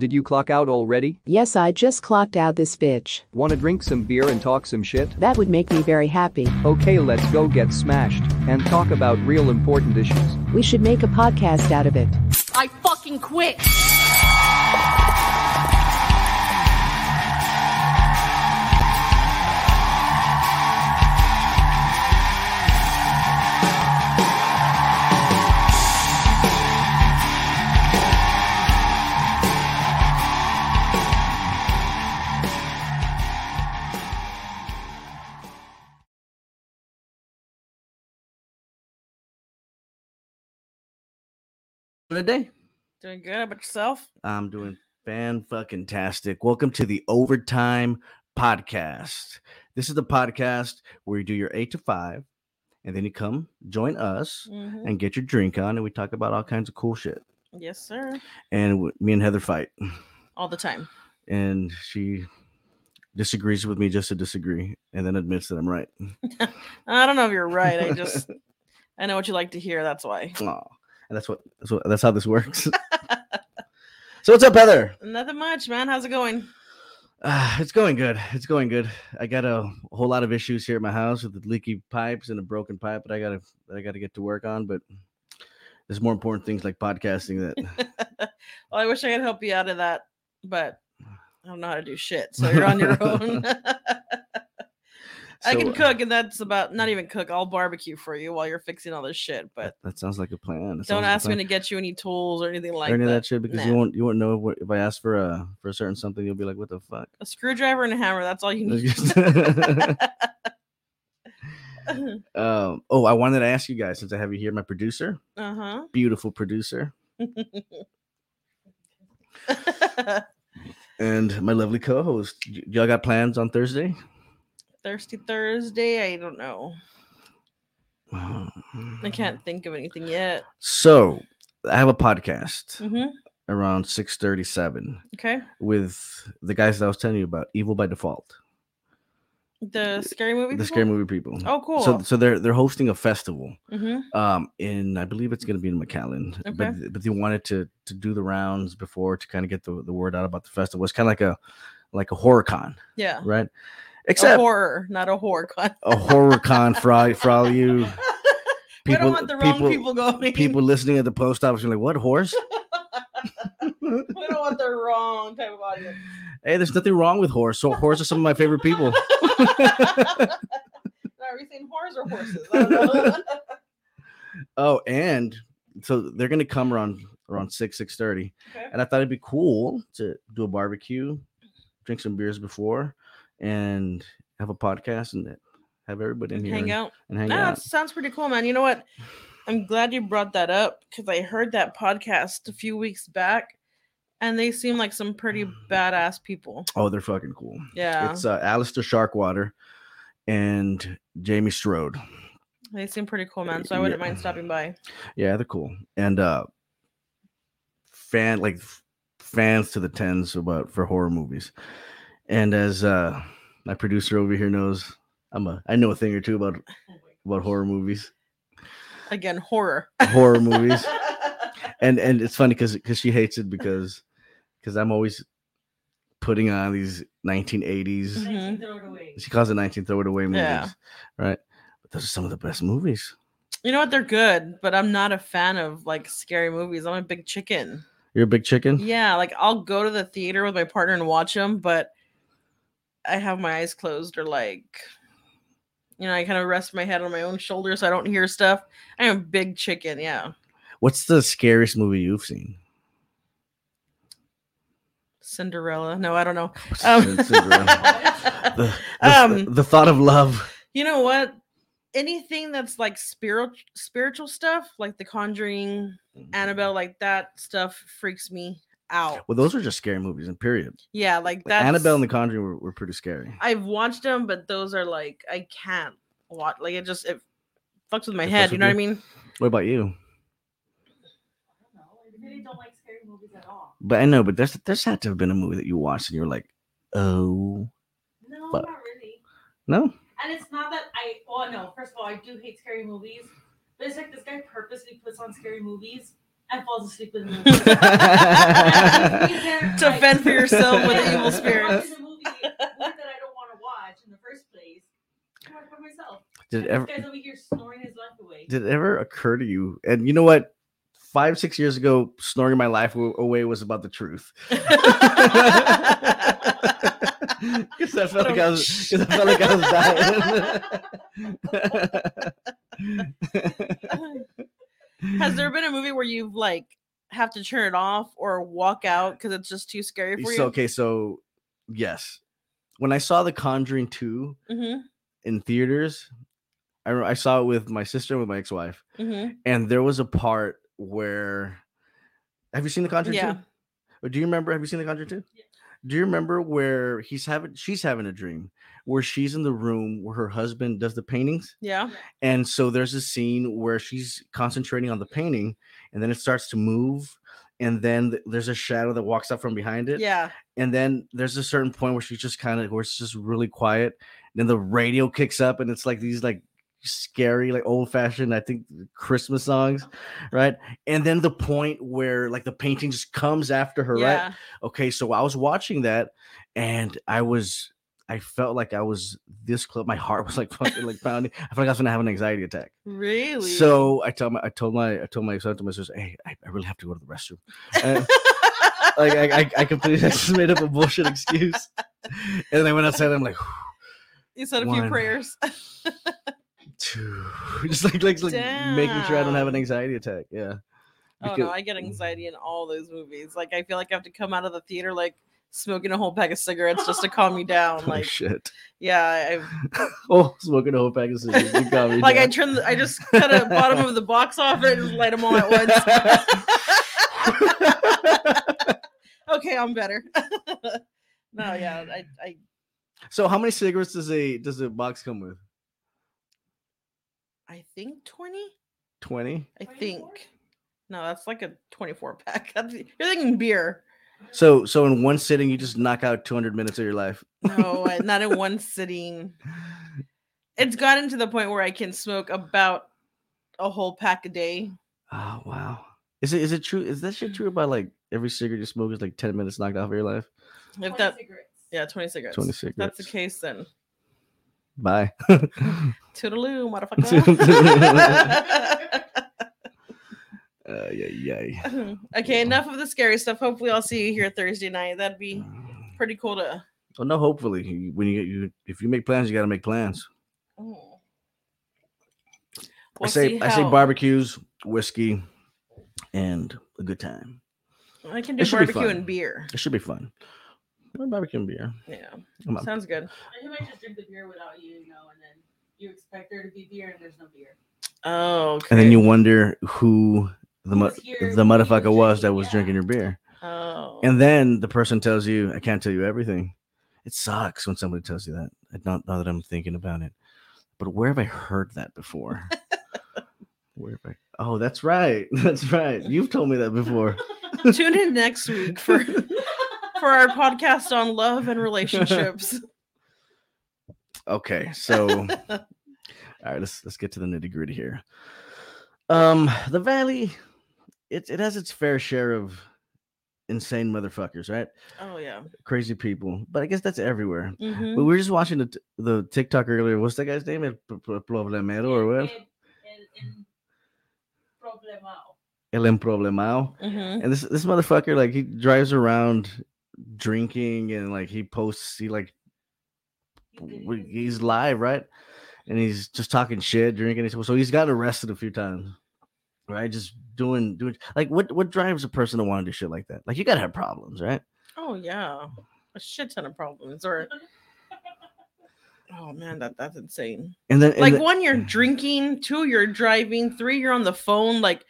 Did you clock out already? Yes, I just clocked out this bitch. Wanna drink some beer and talk some shit? That would make me very happy. Okay, let's go get smashed and talk about real important issues. We should make a podcast out of it. I fucking quit. Today? Doing good. How about yourself? I'm doing fan fucking tastic. Welcome to the Overtime Podcast. This is the podcast where you do your eight to five, and then you come join us Mhm. and get your drink on, and we talk about all kinds of cool shit. Yes, sir. And w- me and Heather fight, All the time. and she disagrees with me just to disagree, and then admits that I'm right. I don't know if you're right. I just I know what you like to hear. That's why. Aw. And that's what that's what that's how this works. so what's up, Heather? Nothing much, man. How's it going? Uh, it's going good. It's going good. I got a whole lot of issues here at my house with the leaky pipes and a broken pipe that I gotta that I gotta get to work on. But there's more important things like podcasting that well, I wish I could help you out of that, but I don't know how to do shit. So you're on your own. I So, can uh, cook, and that's about not even cook. I'll barbecue for you while you're fixing all this shit. But That sounds like a plan. That don't sounds like ask me to get you any tools or anything like or any that. of that shit because you won't you won't know what, if I ask for a for a certain something you'll be like what the fuck. A screwdriver and a hammer. That's all you need. um, oh, I wanted to ask you guys since I have you here, my producer, uh huh. beautiful producer, and my lovely co-host. Y- y'all got plans on Thursday? Thirsty Thursday. I don't know. I can't think of anything yet. So I have a podcast hmm around six thirty-seven Okay. with the guys that I was telling you about, Evil by Default, The scary movie. the scary movie people. Oh, cool. So, so they're they're hosting a festival. hmm um in i believe it's going to be in mcallen Okay. but but they wanted to to do the rounds before to kind of get the, the word out about the festival it's kind of like a like a horror con Yeah. right a except horror, not a horror con. a horror con for all, for all you we people don't want the wrong people people, going. people listening at the post office are like what horse we don't want the wrong type of audience. hey there's nothing wrong with horse so horse are some of my favorite people Are we saying horse or horses? I don't know. oh and so they're going to come around around 6 6 30 Okay. and I thought it'd be cool to do a barbecue, drink some beers before, and have a podcast and have everybody in here Hang and, out. and hang No, out. that sounds pretty cool, man. You know what? I'm glad you brought that up because I heard that podcast a few weeks back, and they seem like some pretty badass people. Oh, they're fucking cool. Yeah, It's uh, Alistair Sharkwater and Jamie Strode. they seem pretty cool, man. So I wouldn't mind stopping by. Yeah, they're cool. And uh fan like fans to the tens about for horror movies. And as uh my producer over here knows, I'm a I know a thing or two about about horror movies. Again, horror. Horror movies. and and it's funny because because she hates it because because I'm always putting on these 1980s. Mhm. She calls it 19 throw it away movies, Yeah. right? But those are some of the best movies. You know what? They're good, but I'm not a fan of like scary movies. I'm a big chicken. You're a big chicken. Yeah, like I'll go to the theater with my partner and watch them, but I have my eyes closed or like, you know, I kind of rest my head on my own shoulder so I don't hear stuff. I am a big chicken. Yeah. What's the scariest movie you've seen? Cinderella. No, I don't know. Um, The, the, Um, the thought of love. you know what? Anything that's like spiritual spiritual stuff, like The Conjuring, Annabelle, like that stuff freaks me out. Well, those are just scary movies, and period. Yeah, like Like, that. Annabelle and The Conjuring were, were pretty scary. I've watched them, but those are like I can't watch. Like it just it fucks with my It head. You know what I mean? What about you? I really don't like scary movies at all. But I know, but there's there's had to have been a movie that you watched and you're like, oh No, But- not really. no. And it's not that I. Well, no. First of all, I do hate scary movies, but it's like this guy purposely puts on scary movies, and falls asleep in the movie. To fend for yourself with Yeah, evil I'm spirits. watching a movie, movie that I don't want to watch in the first place. I watch by myself. Did ever this guy's over here snoring his life away. did it ever occur to you? And you know what? Five six years ago, snoring my life away was about the truth. Because I felt like I was, because I felt like I was dying. Has there been a movie where you've like have to turn it off or walk out because it's just too scary for you? so okay, so yes, when I saw The Conjuring two hmm in theaters, I I saw it with my sister and with my ex wife, hmm and there was a part where, have you seen The Conjuring Yeah. two? Or do you remember? Have you seen The Conjuring two? Yeah. Do you remember where he's having she's having a dream where she's in the room where her husband does the paintings? Yeah. And so there's a scene where she's concentrating on the painting and then it starts to move. And then th- there's a shadow that walks up from behind it. Yeah. And then there's a certain point where she's just kind of, where it's just really quiet. And then the radio kicks up and it's like these like scary, like old fashioned, I think Christmas songs. Right. And then the point where like the painting just comes after her. Right. Yeah. Okay. So I was watching that and I was, I felt like I was this close. My heart was like fucking like pounding. I felt like I was gonna have an anxiety attack. Really? So I told my I told my I told my son to my sister, hey, I, I really have to go to the restroom. And, like I, I, I completely I just made up a bullshit excuse. And then I went outside. And I'm like, you said a few prayers. two, just like like, like making sure I don't have an anxiety attack. Yeah. Oh no, I get anxiety in all those movies. Like I feel like I have to come out of the theater like smoking a whole pack of cigarettes just to calm me down. Oh Like shit. yeah, I Oh, smoking a whole pack of cigarettes. You got me like I down. turn the, I just cut a bottom of the box off and just light them all at once. okay, I'm better. no, yeah, I, I so how many cigarettes does a does a box come with? I think 20? Twenty. I 24? think. No, that's like a 24 pack. That's- You're thinking beer. So so in one sitting you just knock out 200 minutes of your life. No, not in one sitting. It's gotten to the point where I can smoke about a whole pack a day. Oh wow. Is it is it true? Is that shit true about like every cigarette you smoke is like 10 minutes knocked off of your life? If 20 that, cigarettes. yeah, 20 cigarettes. 20 If that's the case, then Bye. toodaloo, motherfucker. uh, yeah, yeah. okay, enough of the scary stuff. Hopefully, I'll see you here Thursday night. That'd be pretty cool to. Well, no. Hopefully, when you you if you make plans, you got to make plans. Oh. I We'll say see I say barbecues, whiskey, and a good time. I can do It should be barbecue and beer. It should be fun. Well, Barbecue and beer. Yeah, Come on. sounds good. And he might just drink the beer without you, you know, and then you expect there to be beer and there's no beer. Oh, okay. And then you wonder who the the when he was motherfucker was that was yeah. drinking your beer. Oh. And then the person tells you, I can't tell you everything. It sucks when somebody tells you that. I don't know that I'm thinking about it. But where have I heard that before? where have I? Oh, that's right. That's right. You've told me that before. Tune in next week for for our podcast on love and relationships. Okay, so all right, let's let's get to the nitty gritty here. Um, the valley, it it has its fair share of insane motherfuckers, right? oh yeah. Crazy people, but I guess that's everywhere. Mhm. But we were just watching the, t- the TikTok earlier. What's that guy's name? El P- P- Problemero or what? El, el, El Problemao. And this this motherfucker, like, he drives around drinking and like he posts, he like he's live, right? And he's just talking shit, drinking. So he's gotten arrested a few times, right? Just doing doing like what what drives a person to want to do shit like that? Like you gotta have problems, right? Oh yeah. A shit ton of problems. Or oh man, that that's insane. And then and like then- one, you're drinking. Two, you're driving. Three, you're on the phone. Like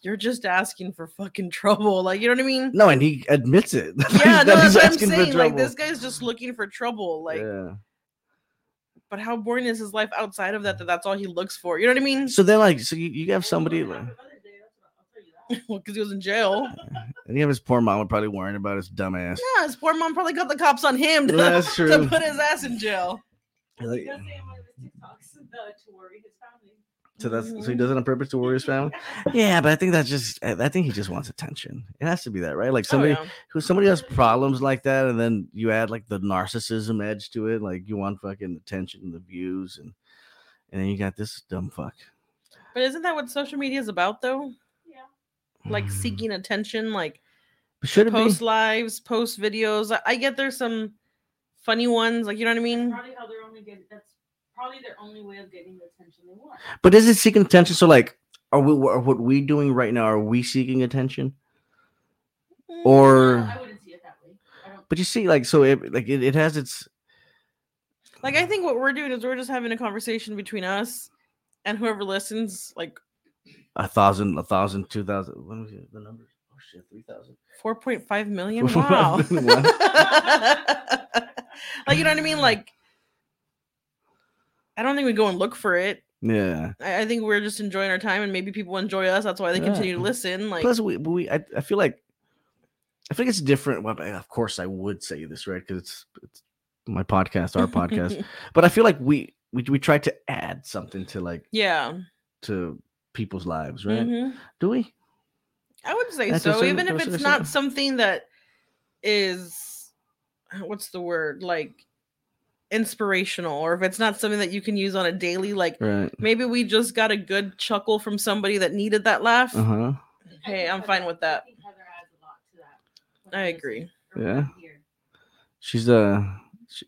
you're just asking for fucking trouble. Like you know what I mean? no, and he admits it. Yeah, no, that's what I'm saying. Like this guy's just looking for trouble. Like, yeah. But how boring is his life outside of that? That that's all he looks for. You know what I mean? So then, like, so you, you have somebody, Well, like, Happy Mother's Day, that's what- I'll tell you that. Well, because he was in jail. and you have his poor mom probably worrying about his dumb ass. Yeah, his poor mom probably got the cops on him to, That's to put his ass in jail. Like, He does say on one of his TikToks to worry his family. So that's so he Mhm. does it on purpose to worry his family. Yeah, but I think that's just I I think he just wants attention. It has to be that, right? Like somebody oh, yeah. who somebody has problems like that, and then you add like the narcissism edge to it, like you want fucking attention and the views, and and then you got this dumb fuck. But isn't that what social media is about though? Yeah. Like seeking attention, like should it post be? lives, post videos. I- I get there's some funny ones, like you know what I mean? Probably how they're only getting that's probably their only way of getting the attention they want. But is it seeking attention? So like, are we are what we doing right now? Are we seeking attention? Mm, or- No, I wouldn't see it that way. I don't But you see, like, so it like it, it has its Like I think what we're doing is we're just having a conversation between us and whoever listens, like a thousand, a thousand, two thousand. What was it, the numbers? Oh shit, three thousand. 4.5 million. Wow. like you know what I mean? Like I don't think we go and look for it. Yeah. I, I think we're just enjoying our time and maybe people enjoy us. That's why they Yeah. continue to listen. Like Plus, we, we I, I feel like I think it's different. Well, of course, I would say this right because it's it's my podcast, our podcast. But I feel like we we we try to add something to like yeah. to people's lives, right? Mhm. Do we? I would say a so, even if it's not something that is what's the word like inspirational, or if it's not something that you can use on a daily. Like Right. maybe we just got a good chuckle from somebody that needed that laugh. Uh huh. Hey, I'm fine with that. I think Heather adds a lot to that. when I listen agree. Yeah. She's the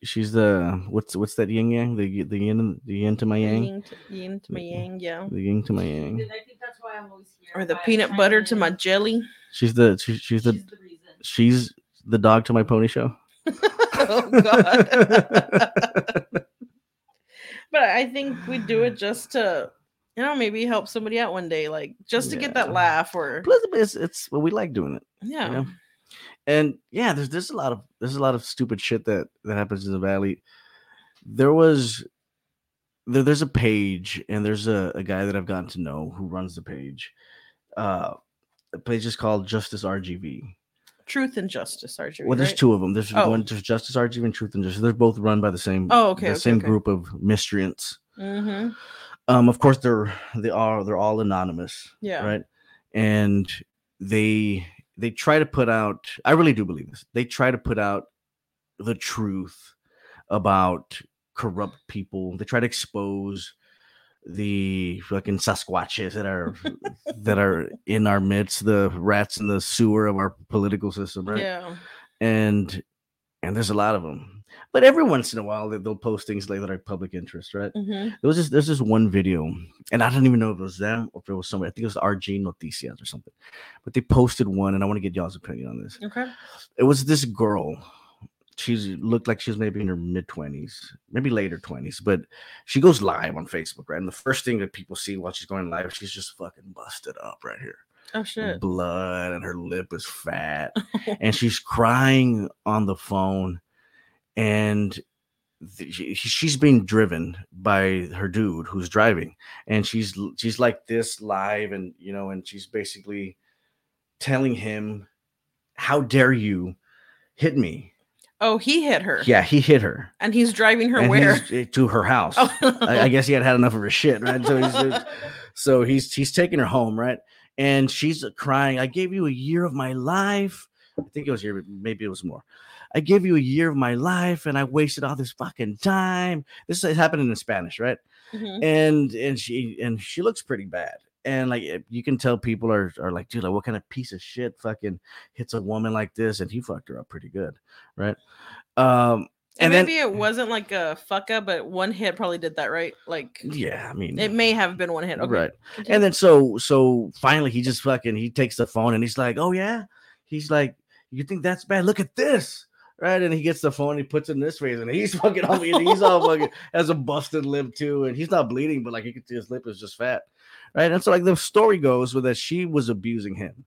she's the what's what's that yin yang the y- the yin the yin to my yang Yin to, yin to my yang, yeah. the yin to my yang. And I think that's why I'm always here. Or the I peanut butter to my jelly. She's the she, she's the She's the reason. she's the dog to my pony show. oh god. but I think we do it just to you know, maybe help somebody out one day, like just to get that laugh or Plus, it's it's well, we like doing it. yeah. know? and yeah there's there's a lot of there's a lot of stupid shit that that happens in the valley there was there, there's a page and there's a, a guy that i've gotten to know who runs the page uh the page is called justice rgv Truth and justice, RJ. well there's right? two of them there's Oh. one there's justice rgv and truth and justice they're both run by the same Oh, okay, the okay, same okay. group of miscreants Mm-hmm. um of course they're they are they're all anonymous Yeah. right and they they try to put out i really do believe this they try to put out the truth about corrupt people they try to expose the fucking sasquatches that are that are in our midst the rats in the sewer of our political system right Yeah. and and there's a lot of them but every once in a while they, they'll post things like that are public interest right Mm-hmm. there was this there's this one video, and I don't even know if it was them or if it was somebody. I think it was RG Noticias or something. But they posted one, and I want to get y'all's opinion on this. Okay. It was this girl. She's looked like she was maybe in her mid twenties, maybe later twenties, but she goes live on Facebook, right? And the first thing that people see while she's going live, she's just fucking busted up right here, Oh shit. blood, and her lip is fat, and she's crying on the phone, and th- she, she's being driven by her dude who's driving and she's she's like this live and you know and she's basically telling him how dare you hit me Oh, he hit her. yeah he hit her. And he's driving her and where? eh, to her house. Oh. I, I guess he had had enough of her shit right? So he's so he's he's taking her home right? And she's crying i gave you a year of my life. I think it was year but maybe it was more. I gave you a year of my life and i wasted all this fucking time. This is happening in spanish right? Mhm. and and she and she looks pretty bad and like eh, you can tell people are are like dude like what kind of piece of shit fucking hits a woman like this and he fucked her up pretty good right um And and then maybe it wasn't like a fuck up, but one hit probably did that, right? Like yeah i mean it may have been one hit. Okay. right continue. And then so so finally he just fucking he takes the phone and he's like, "Oh yeah." He's like, "You think that's bad? Look at this." Right? And he gets the phone, he puts it in this face, and he's fucking all he's all fucking has a busted lip too, and he's not bleeding, but like you can see his lip is just fat. Right? And so like the story goes with that she was abusing him.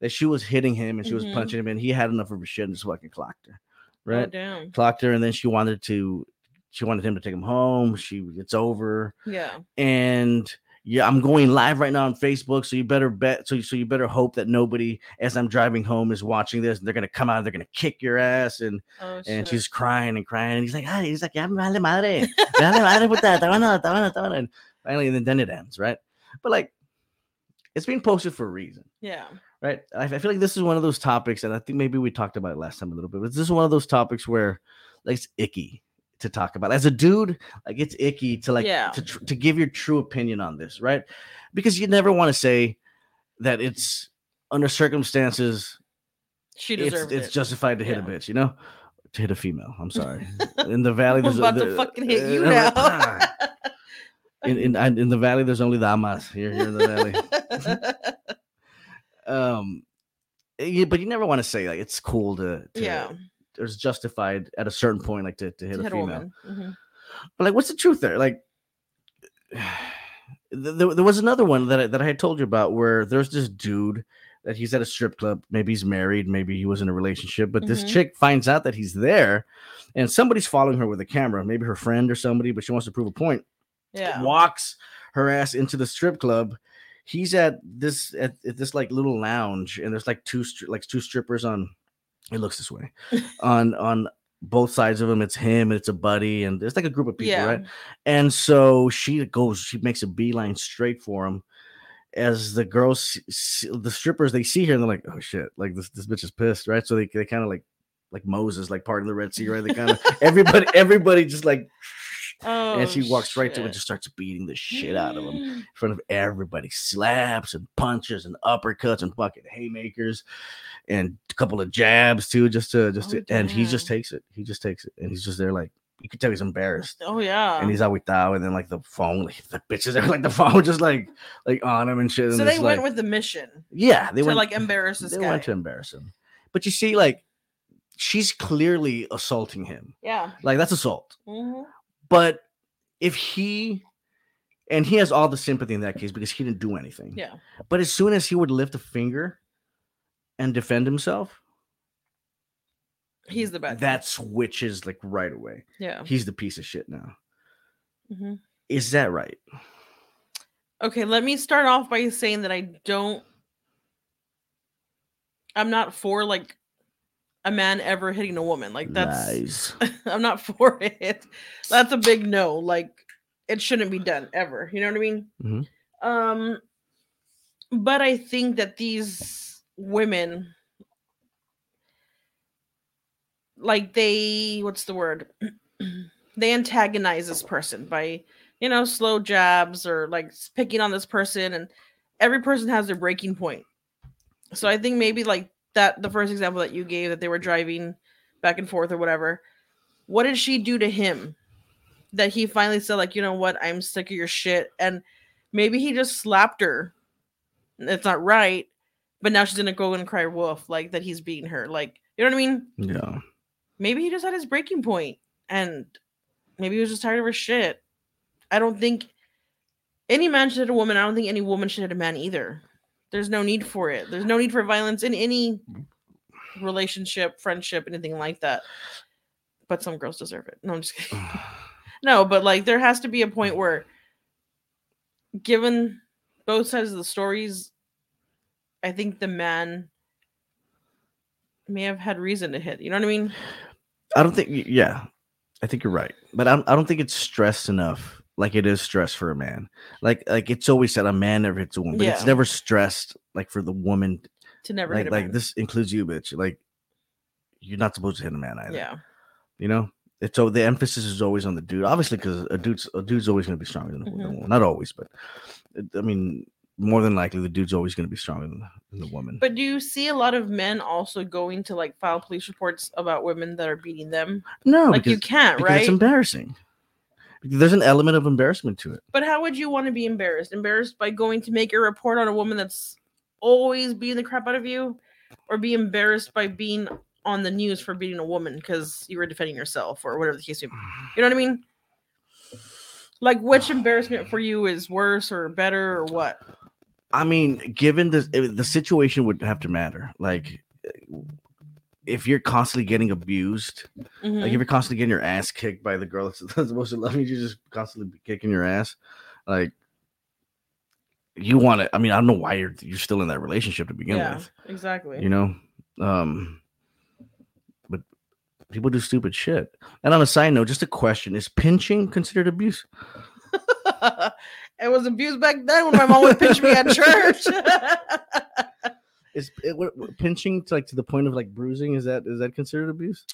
That she was hitting him and she was Mhm. punching him, and he had enough of her shit and just fucking clocked her. Oh, Right? damn. clocked her, and then she wanted to she wanted him to take him home. She it's over Yeah. and yeah, I'm going live right now on Facebook. So you better bet. So so you better hope that nobody, as I'm driving home, is watching this. And they're gonna come out. and They're gonna kick your ass. And Oh and she's crying and crying. And he's like, ah, he's like, ya vale madre, vale puta, está bueno, está bueno, está bueno. And finally, and then, then it ends, right? But like, it's being posted for a reason, Yeah. right? I, I feel like this is one of those topics, and I think maybe we talked about it last time a little bit. But this is one of those topics where like it's icky to talk about as a dude. Like it's icky to like Yeah. to tr- to give your true opinion on this, right? Because you never want to say that it's under circumstances She it's, deserved it's it. justified to hit a bitch, you know, to hit a female. I'm sorry. In the valley, I'm about a, to fucking hit uh, you I'm now. In, in in the valley, there's only the amas here, here in the valley. Um, yeah, but you never want to say like it's cool to, to yeah. it's justified at a certain point, like to, to hit to a hit a female. woman. Mhm. But like, what's the truth there? Like, there, there was another one that I, that I had told you about where there's this dude that he's at a strip club. Maybe he's married, maybe he was in a relationship, but this Mhm. chick finds out that he's there, and somebody's following her with a camera, maybe her friend or somebody, but she wants to prove a point. Yeah. Walks her ass into the strip club. He's at this at, at this like little lounge, and there's like two stri- like two strippers on. It looks this way on on both sides of him. It's him, and it's a buddy, and there's like a group of people, yeah. right? And so she goes, she makes a beeline straight for him. As the girls, the strippers, they see her and they're like, "Oh shit!" Like this, this bitch is pissed, right? So they, they kind of like, like Moses, like part of the Red Sea, right? They kind of everybody, everybody just like, Oh, and she walks right to him and just starts beating the shit out of him in front of everybody, slaps and punches and uppercuts and fucking haymakers, and a couple of jabs too, just to just Oh, to, and he just takes it. He just takes it, and he's just there like you could tell he's embarrassed Oh yeah. and he's out with Thao, and then like the phone, like the bitches are like the phone just like like on him and shit. so and they went like, with the mission yeah, they to went like embarrass this they guy. went to embarrass him. But you see, like she's clearly assaulting him. yeah. Like that's assault. Mhm. But if he and he has all the sympathy in that case because he didn't do anything. Yeah. But as soon as he would lift a finger and defend himself, He's the bad. that switches like right away. Yeah. He's the piece of shit now. Mhm. Is that right? Okay, let me start off by saying that I don't. I'm not for like a man ever hitting a woman. Like that's. I'm not for it. That's a big no. Like it shouldn't be done ever. You know what I mean? Mhm. Um but I think that these women like they what's the word? they antagonize this person by you know slow jabs or like picking on this person and every person has their breaking point. So I think maybe like that the first example that you gave that they were driving back and forth or whatever. What did she do to him that he finally said, like, you know what, I'm sick of your shit? And maybe he just slapped her. It's not right, but now she's gonna go and cry wolf, like that he's beating her. Like, you know what I mean? Yeah. Maybe he just had his breaking point and maybe he was just tired of her shit. I don't think any man should hit a woman. I don't think any woman should hit a man either. There's no need for it. There's no need for violence in any mm. relationship, friendship, anything like that. But some girls deserve it. No, I'm just kidding. No, but like there has to be a point where, given both sides of the stories, I think the man may have had reason to hit. You know what I mean? I don't think. Yeah, I think you're right, but I don't, I don't think it's stressed enough. Like it is stress for a man. Like like it's always said a man never hits a woman, but it's never stressed like for the woman. To never Like hit a like this includes you, bitch. Like you're not supposed to hit a man either. Yeah. you know. It's so the emphasis is always on the dude, obviously, because a dude's a dude's always going to be stronger than, the than the woman. Not always, but uh, I mean, more than likely, the dude's always going to be stronger than than the woman. But do you see a lot of men also going to like file police reports about women that are beating them? no, like you can't, right? It's embarrassing. There's an element of embarrassment to it. But how would you want to be embarrassed? Embarrassed by going to make a report on a woman that's always beating the crap out of you, or be embarrassed by being on the news for beating a woman because you were defending yourself or whatever the case may be. You know what I mean? Like which embarrassment for you is worse or better or what? I mean, given the eh, the situation would have to matter. Like, if you're constantly getting abused, Mhm. like if you're constantly getting your ass kicked by the girl that's, that's supposed to love you, you're just constantly kicking your ass. Like, you want to. I mean, I don't know why you're you're still in that relationship to begin yeah, with. exactly. You know, um, but people do stupid shit. And on a side note, just a question: Is pinching considered abuse? I was abused back then when my mom would pinch me at church. Is it, what, pinching to like to the point of like bruising? Is that is that considered abuse?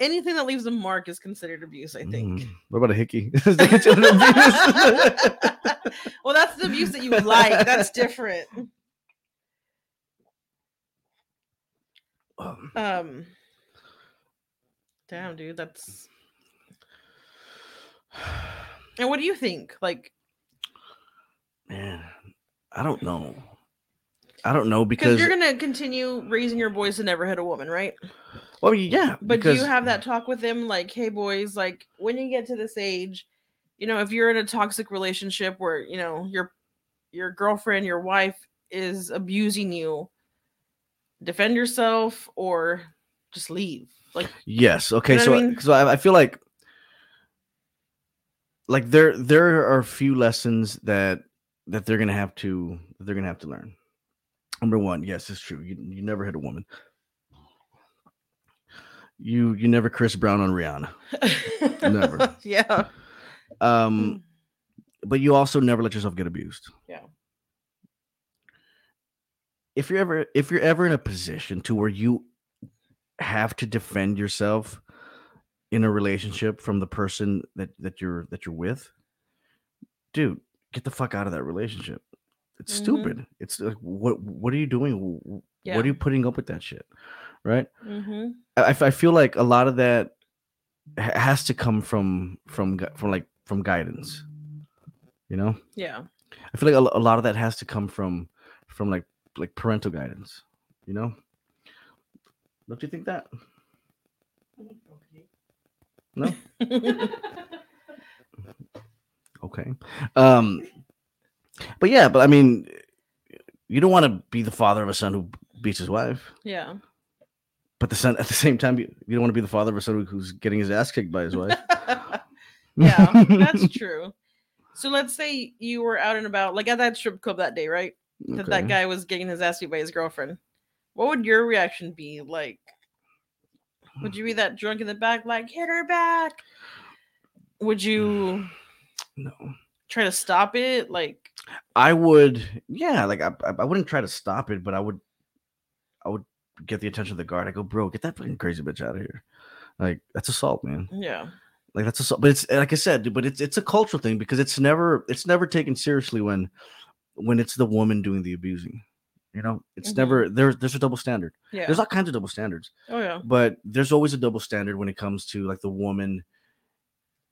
Anything that leaves a mark is considered abuse, I think. Mm. What about a hickey? Is that abuse? well, that's the abuse that you like. That's different. Um, Um Damn, dude, that's And what do you think? Like Man, I don't know. I don't know because you're gonna continue raising your boys to never hit a woman, right? well, yeah, But because do you have that talk with them like, hey boys, like when you get to this age, you know, if you're in a toxic relationship where, you know, your your girlfriend, your wife is abusing you, defend yourself or just leave. Like Yes. Okay. know so, I mean? so I, I feel like, like there there are a few lessons that that they're gonna have to they're gonna have to learn. Number one, yes, it's true. You you never hit a woman. You you never Chris Brown on Rihanna. Never. yeah. Um, but you also never let yourself get abused. Yeah. If you're ever if you're ever in a position to where you have to defend yourself in a relationship from the person that that you're that you're with, dude, get the fuck out of that relationship. It's Mhm. stupid. It's like what what are you doing? Yeah. What are you putting up with that shit? Right? hmm I, I feel like a lot of that has to come from from from like from guidance. You know, Yeah. I feel like a, a lot of that has to come from from like like parental guidance. You know, don't you think that? No. Okay. Um. But yeah, but I mean, you don't want to be the father of a son who beats his wife. yeah. But the son at the same time, you, you don't want to be the father of a son who's getting his ass kicked by his wife. yeah, that's true. So let's say you were out and about, like at that strip club that day, right? That Okay. that guy was getting his ass beat by his girlfriend. What would your reaction be? Like, would you be that drunk in the back, like hit her back? Would you No, try to stop it? Like, I would. Yeah, like I, I wouldn't try to stop it, but I would. I would get the attention of the guard. I go, bro, get that fucking crazy bitch out of here. Like that's assault, man. yeah, Like that's assault. But it's like I said, dude, but it's it's a cultural thing because it's never it's never taken seriously when when it's the woman doing the abusing. You know, it's Mhm. never there's there's a double standard. yeah. There's all kinds of double standards. oh yeah, but there's always a double standard when it comes to like the woman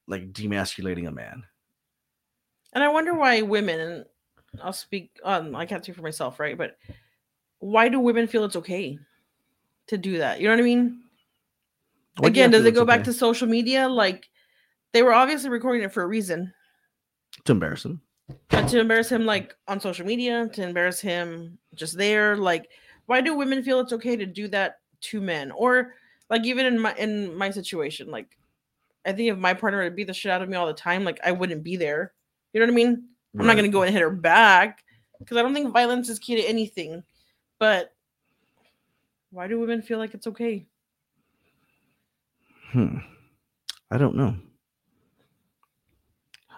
like demasculating a man and I wonder why women. And I'll speak on. I can't speak for myself, right? But why do women feel it's okay to do that? You know what I mean? Again, feel does it go back okay? to social media? Like, they were obviously recording it for a reason. to embarrass him But to embarrass him like on social media, to embarrass him just there, like why do women feel it's okay to do that to men? Or like even in my in my situation, like I think if my partner would beat the shit out of me all the time, like I wouldn't be there. You know what I mean? I'm not gonna go and hit her back because I don't think violence is key to anything. But why do women feel like it's okay? hmm. i don't know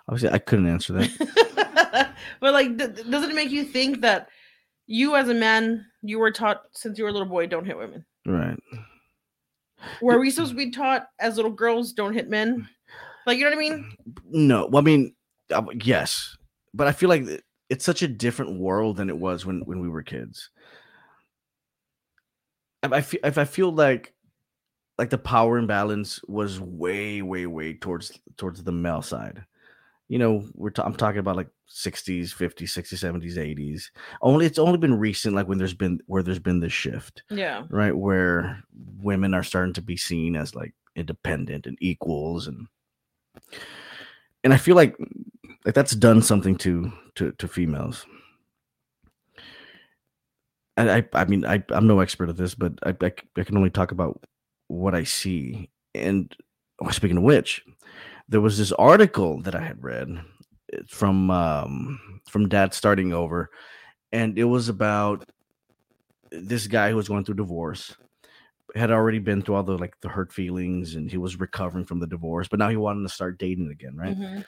obviously i couldn't answer that but like, th- th- doesn't it make you think that you as a man, you were taught since you were a little boy, don't hit women? right Were we supposed to be taught as little girls don't hit men? Like, you know what I mean? no well i mean uh, yes but i feel like it's such a different world than it was when when we were kids. I, I feel if i feel like like the power imbalance was way way way towards towards the male side. You know we're ta- i'm talking about like 60s 50s 60s 70s 80s only it's only been recent like when there's been where there's been this shift Yeah. right where women are starting to be seen as like independent and equals and and i feel like like that's done something to to to females I, I, I mean, I, I'm no expert at this, but I I can only talk about what I see. And oh, speaking of which, there was this article that I had read uh, from um, from Dad starting over, and it was about this guy who was going through divorce, had already been through all the like the hurt feelings, and he was recovering from the divorce, but now he wanted to start dating again, right? Mhm.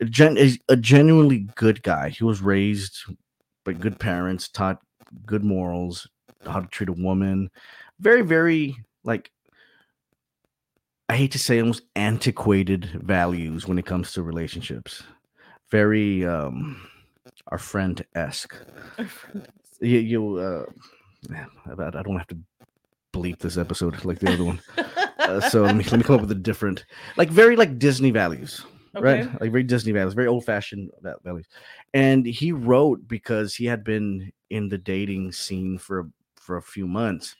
a, gen, is a genuinely good guy. He was raised by good parents, taught good morals, how to treat a woman. Very, very like I hate to say almost antiquated values when it comes to relationships. Very um our friend esque. You, you uh man, I, I don't have to bleep this episode like the other one. Uh, so let me, let me come up with a different, like very like Disney values, Okay. right? Like very Disney values, very old fashioned values. And he wrote because he had been in the dating scene for for a few months,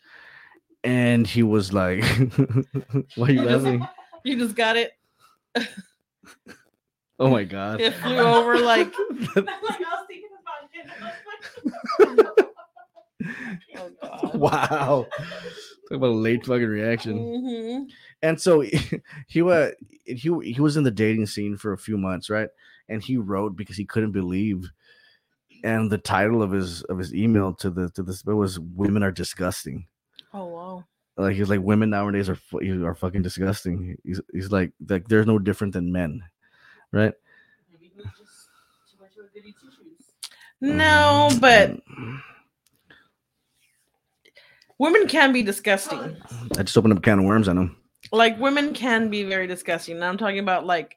and he was like, "Why are you You just- laughing? You just got it. Oh my god!" It flew over like. Oh wow, talk about a late fucking reaction. Mhm. and so he was he he was in the dating scene for a few months, right? And he wrote because he couldn't believe, and the title of his of his email to the to this was "Women are disgusting." Oh wow. Like he's like, "Women nowadays are are fucking disgusting." He's he's like like there's no different than men, right? Maybe he was just too much of a goody two shoes. No, but Mm, women can be disgusting. I just opened up a can of worms on him. Like women can be very disgusting. Now I'm talking about like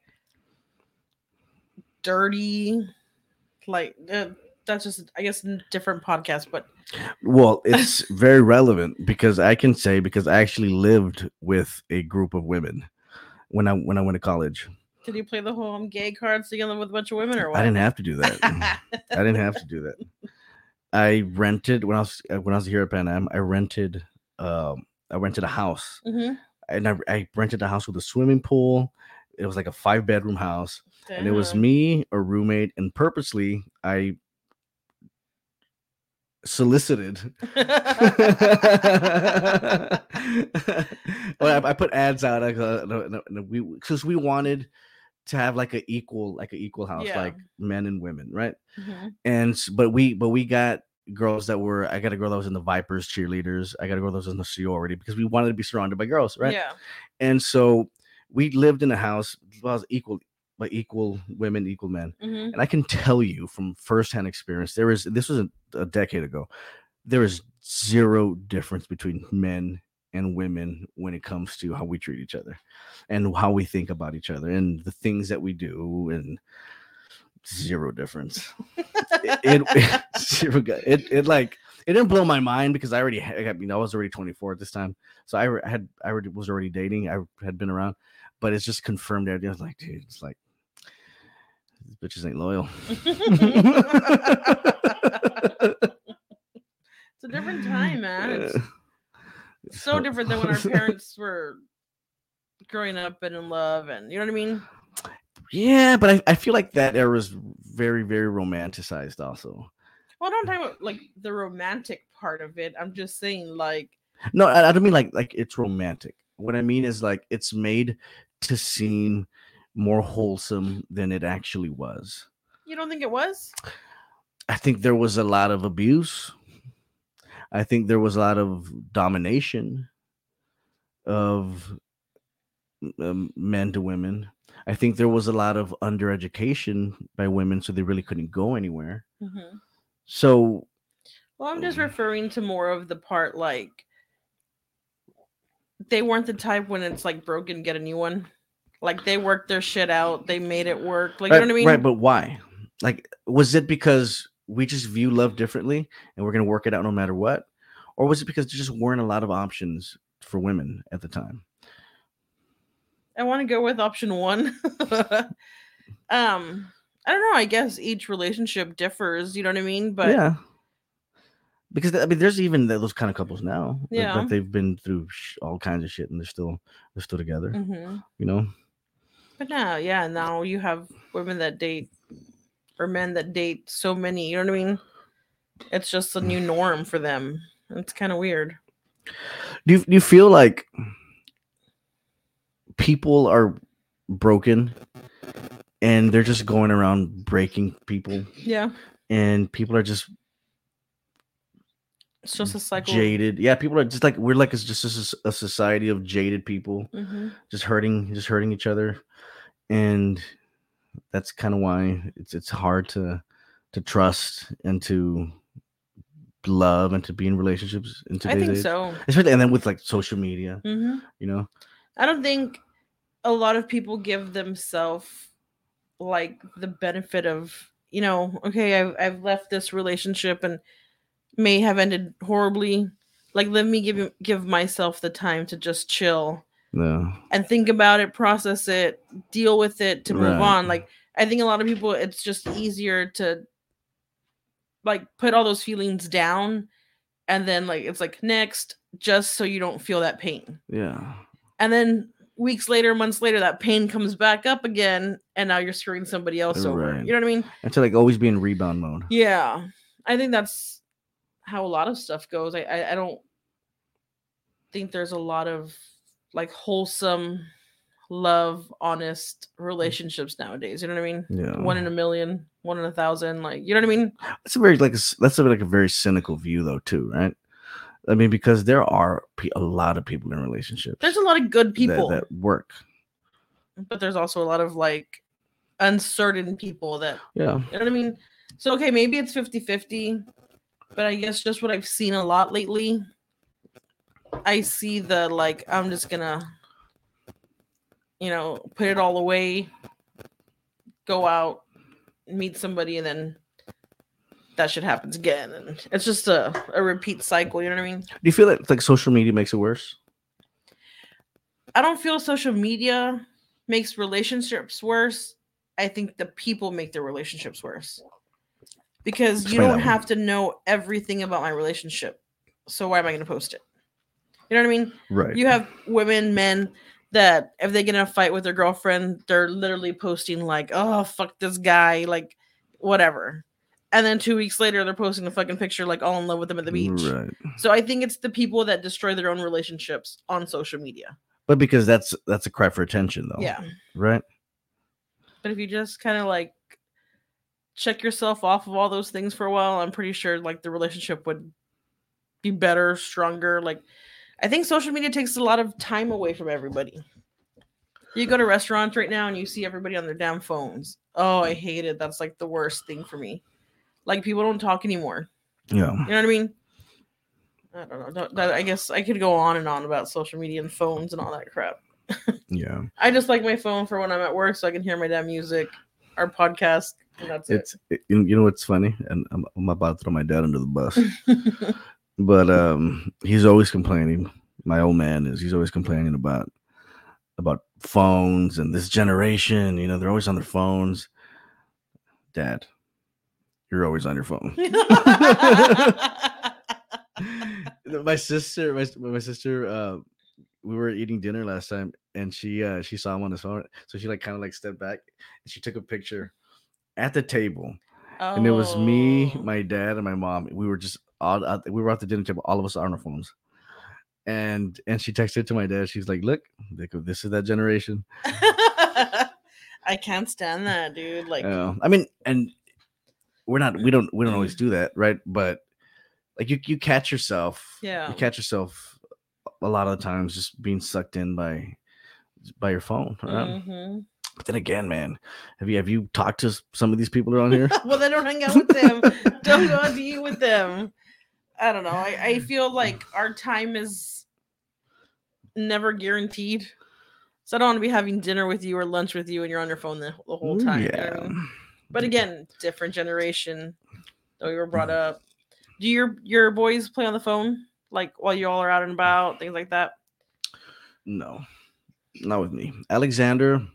dirty, like uh, that's just I guess a different podcast. But Well, it's very relevant because I can say because I actually lived with a group of women when I when I went to college. did you play the whole I'm gay cards together with a bunch of women or what? I didn't have to do that. I didn't have to do that. I rented when I was uh, when I was here at Pan Am. I rented um I rented a house hmm and I, I rented a house with a swimming pool. It was like a five bedroom house, and it was me, a roommate, and purposely I solicited. well, I, I put ads out. I no, no, no, we because we wanted to have like a equal like an equal house, Yeah. like men and women, right? Mhm. and but we but we got girls that were I got a girl that was in the Vipers cheerleaders. I got a girl that was in the sorority because we wanted to be surrounded by girls, right? Yeah. And so we lived in a house that was equal by equal women, equal men. hmm And I can tell you from firsthand experience, there is this was a, a decade ago. There is zero difference between men and women when it comes to how we treat each other and how we think about each other and the things that we do and zero difference it, it, zero it it like it didn't blow my mind because I already had, I mean I was already 24 at this time, so I had I already was already dating. I had been around, but it's just confirmed that I was like, dude, it's like these bitches ain't loyal. It's a different time, man. It's uh, so different than when our parents were growing up and in love, and you know what I mean. yeah, but I, I feel like that era is very very romanticized also. Well, I don't talk about like the romantic part of it. I'm just saying, like, No, I, I don't mean like like it's romantic. What I mean is like it's made to seem more wholesome than it actually was. you don't think it was? I think there was a lot of abuse. I think there was a lot of domination of um, men to women. I think there was a lot of undereducation by women, so they really couldn't go anywhere. hmm So Well, I'm just Mm. referring to more of the part like they weren't the type when it's like broken, get a new one. Like they worked their shit out, they made it work. Like right, you know what I mean? right, but why? Like, was it because we just view love differently and we're gonna work it out no matter what, or was it because there just weren't a lot of options for women at the time? I want to go with option one. um, I don't know. I guess each relationship differs. You know what I mean? But yeah, because I mean, there's even those kind of couples now. Yeah. that they've been through all kinds of shit and they're still they're still together. Mhm. You know, but now, yeah, now you have women that date or men that date so many. You know what I mean? It's just a new norm for them. It's kind of weird. do you, do you feel like people are broken and they're just going around breaking people Yeah, and people are just it's just a cycle. jaded yeah people are just like we're like it's just a, a society of jaded people hmm just hurting just hurting each other and that's kind of why it's it's hard to to trust and to love and to be in relationships in I think age. so. Especially and then with like social media, hmm you know. I don't think a lot of people give themselves like the benefit of, you know, okay, I've, I've left this relationship and may have ended horribly. Like, let me give give myself the time to just chill No. and think about it, process it, deal with it to move Right. on. Like, I think a lot of people, it's just easier to like put all those feelings down and then like it's like next, just so you don't feel that pain Yeah. and then weeks later, months later, that pain comes back up again, and now you're screwing somebody else over. You know what I mean? And to like always be in rebound mode. Yeah, I think that's how a lot of stuff goes. I I, I don't think there's a lot of like wholesome love, honest mm. relationships nowadays. You know what I mean? Yeah. One in a million, one in a thousand. Like you know what I mean? That's a very like that's a, like a very cynical view though too, right? I mean, because there are pe- a lot of people in relationships. There's a lot of good that- people, that, work. but there's also a lot of like uncertain people that Yeah. You know what I mean? So, okay, maybe it's 50 50, but I guess just what I've seen a lot lately, I see the like, I'm just gonna, you know, put it all away, go out, meet somebody, and then that shit happens again. And it's just a, a repeat cycle. You know what I mean? Do you feel that like social media makes it worse? I don't feel social media makes relationships worse. I think the people make their relationships worse. Because you Explain that don't have to know everything about my relationship. So why am I going to post it? You know what I mean? Right. You have women, men that if they get in a fight with their girlfriend, they're literally posting like, "Oh, fuck this guy," like whatever. And then 2 weeks later they're posting a fucking picture like all in love with them at the beach. Right. So I think it's the people that destroy their own relationships on social media. But because that's that's a cry for attention though. Yeah. Right. But if you just kind of like check yourself off of all those things for a while, I'm pretty sure like the relationship would be better, stronger. Like I think social media takes a lot of time away from everybody. You go to restaurants right now and you see everybody on their damn phones. Oh, I hate it. That's like the worst thing for me. Like people don't talk anymore. Yeah. You know what I mean? I don't know. That- that- I guess I could go on and on about social media and phones and all that crap. Yeah. I just like my phone for when I'm at work so I can hear my damn music, our podcast, and that's It's it, you you know what's funny, and I'm, I'm about to throw my dad under the bus, it. but um, he's always complaining. My old man is. He's always complaining about about phones and this generation. You know, they're always on their phones. Dad, you're always on your phone. my sister, my, my sister, uh, we were eating dinner last time, and she uh she saw him on his phone, so she like kind of like stepped back and she took a picture at the table, and it was me, Oh. my dad, and my mom. We were just all out, we were at the dinner table, all of us on our phones, and and she texted to my dad. She's like, "Look, this is that generation." I can't stand that, dude. Like, Uh, I mean, and we're not, we don't, we don't always do that, right? But like you, you catch yourself, Yeah. you catch yourself a lot of the times just being sucked in by by your phone. Right? mhm. But then again, man, have you have you talked to some of these people around here? well, then don't hang out with them. don't go out to eat with them. I don't know. I, I feel like our time is never guaranteed. So I don't want to be having dinner with you or lunch with you and you're on your phone the, the whole time. you know yeah. what I mean? But again, different generation. That we were brought up. Do your your boys play on the phone like while you all are out and about, things like that? No, not with me. Alexander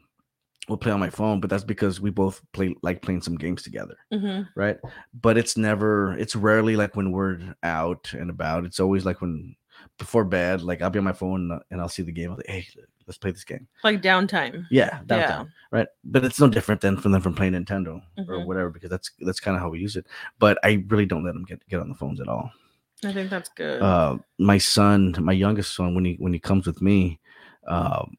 will play on my phone, but that's because we both play like playing some games together. Mm-hmm. right? But it's never, it's rarely like when we're out and about. It's always like when before bed, like I'll be on my phone and- I'll see the game. I'll be, hey, let's play this game. Like downtime. Yeah, downtown, right? But it's no different than from them from playing Nintendo or Mhm. whatever because that's that's kind of how we use it. But I really don't let them get get on the phones at all. I think that's good. Uh, my son, my youngest son, when he when he comes with me, um,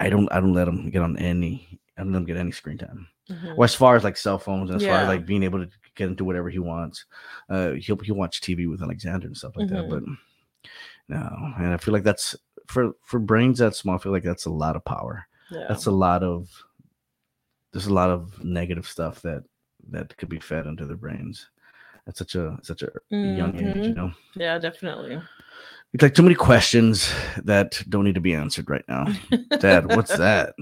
I don't I don't let him get on any. I don't let him get any screen time. Mhm. Well, as far as like cell phones and as far as like being able to get into whatever he wants, uh, he'll he'll watch TV with Alexander and stuff like that. But no, and I feel like that's for for brains that small. I feel like that's a lot of power. yeah. That's a lot of there's a lot of negative stuff that that could be fed into their brains at such a such a young age. You Mhm. know, Yeah, definitely. It's like too many questions that don't need to be answered right now. Dad, what's that?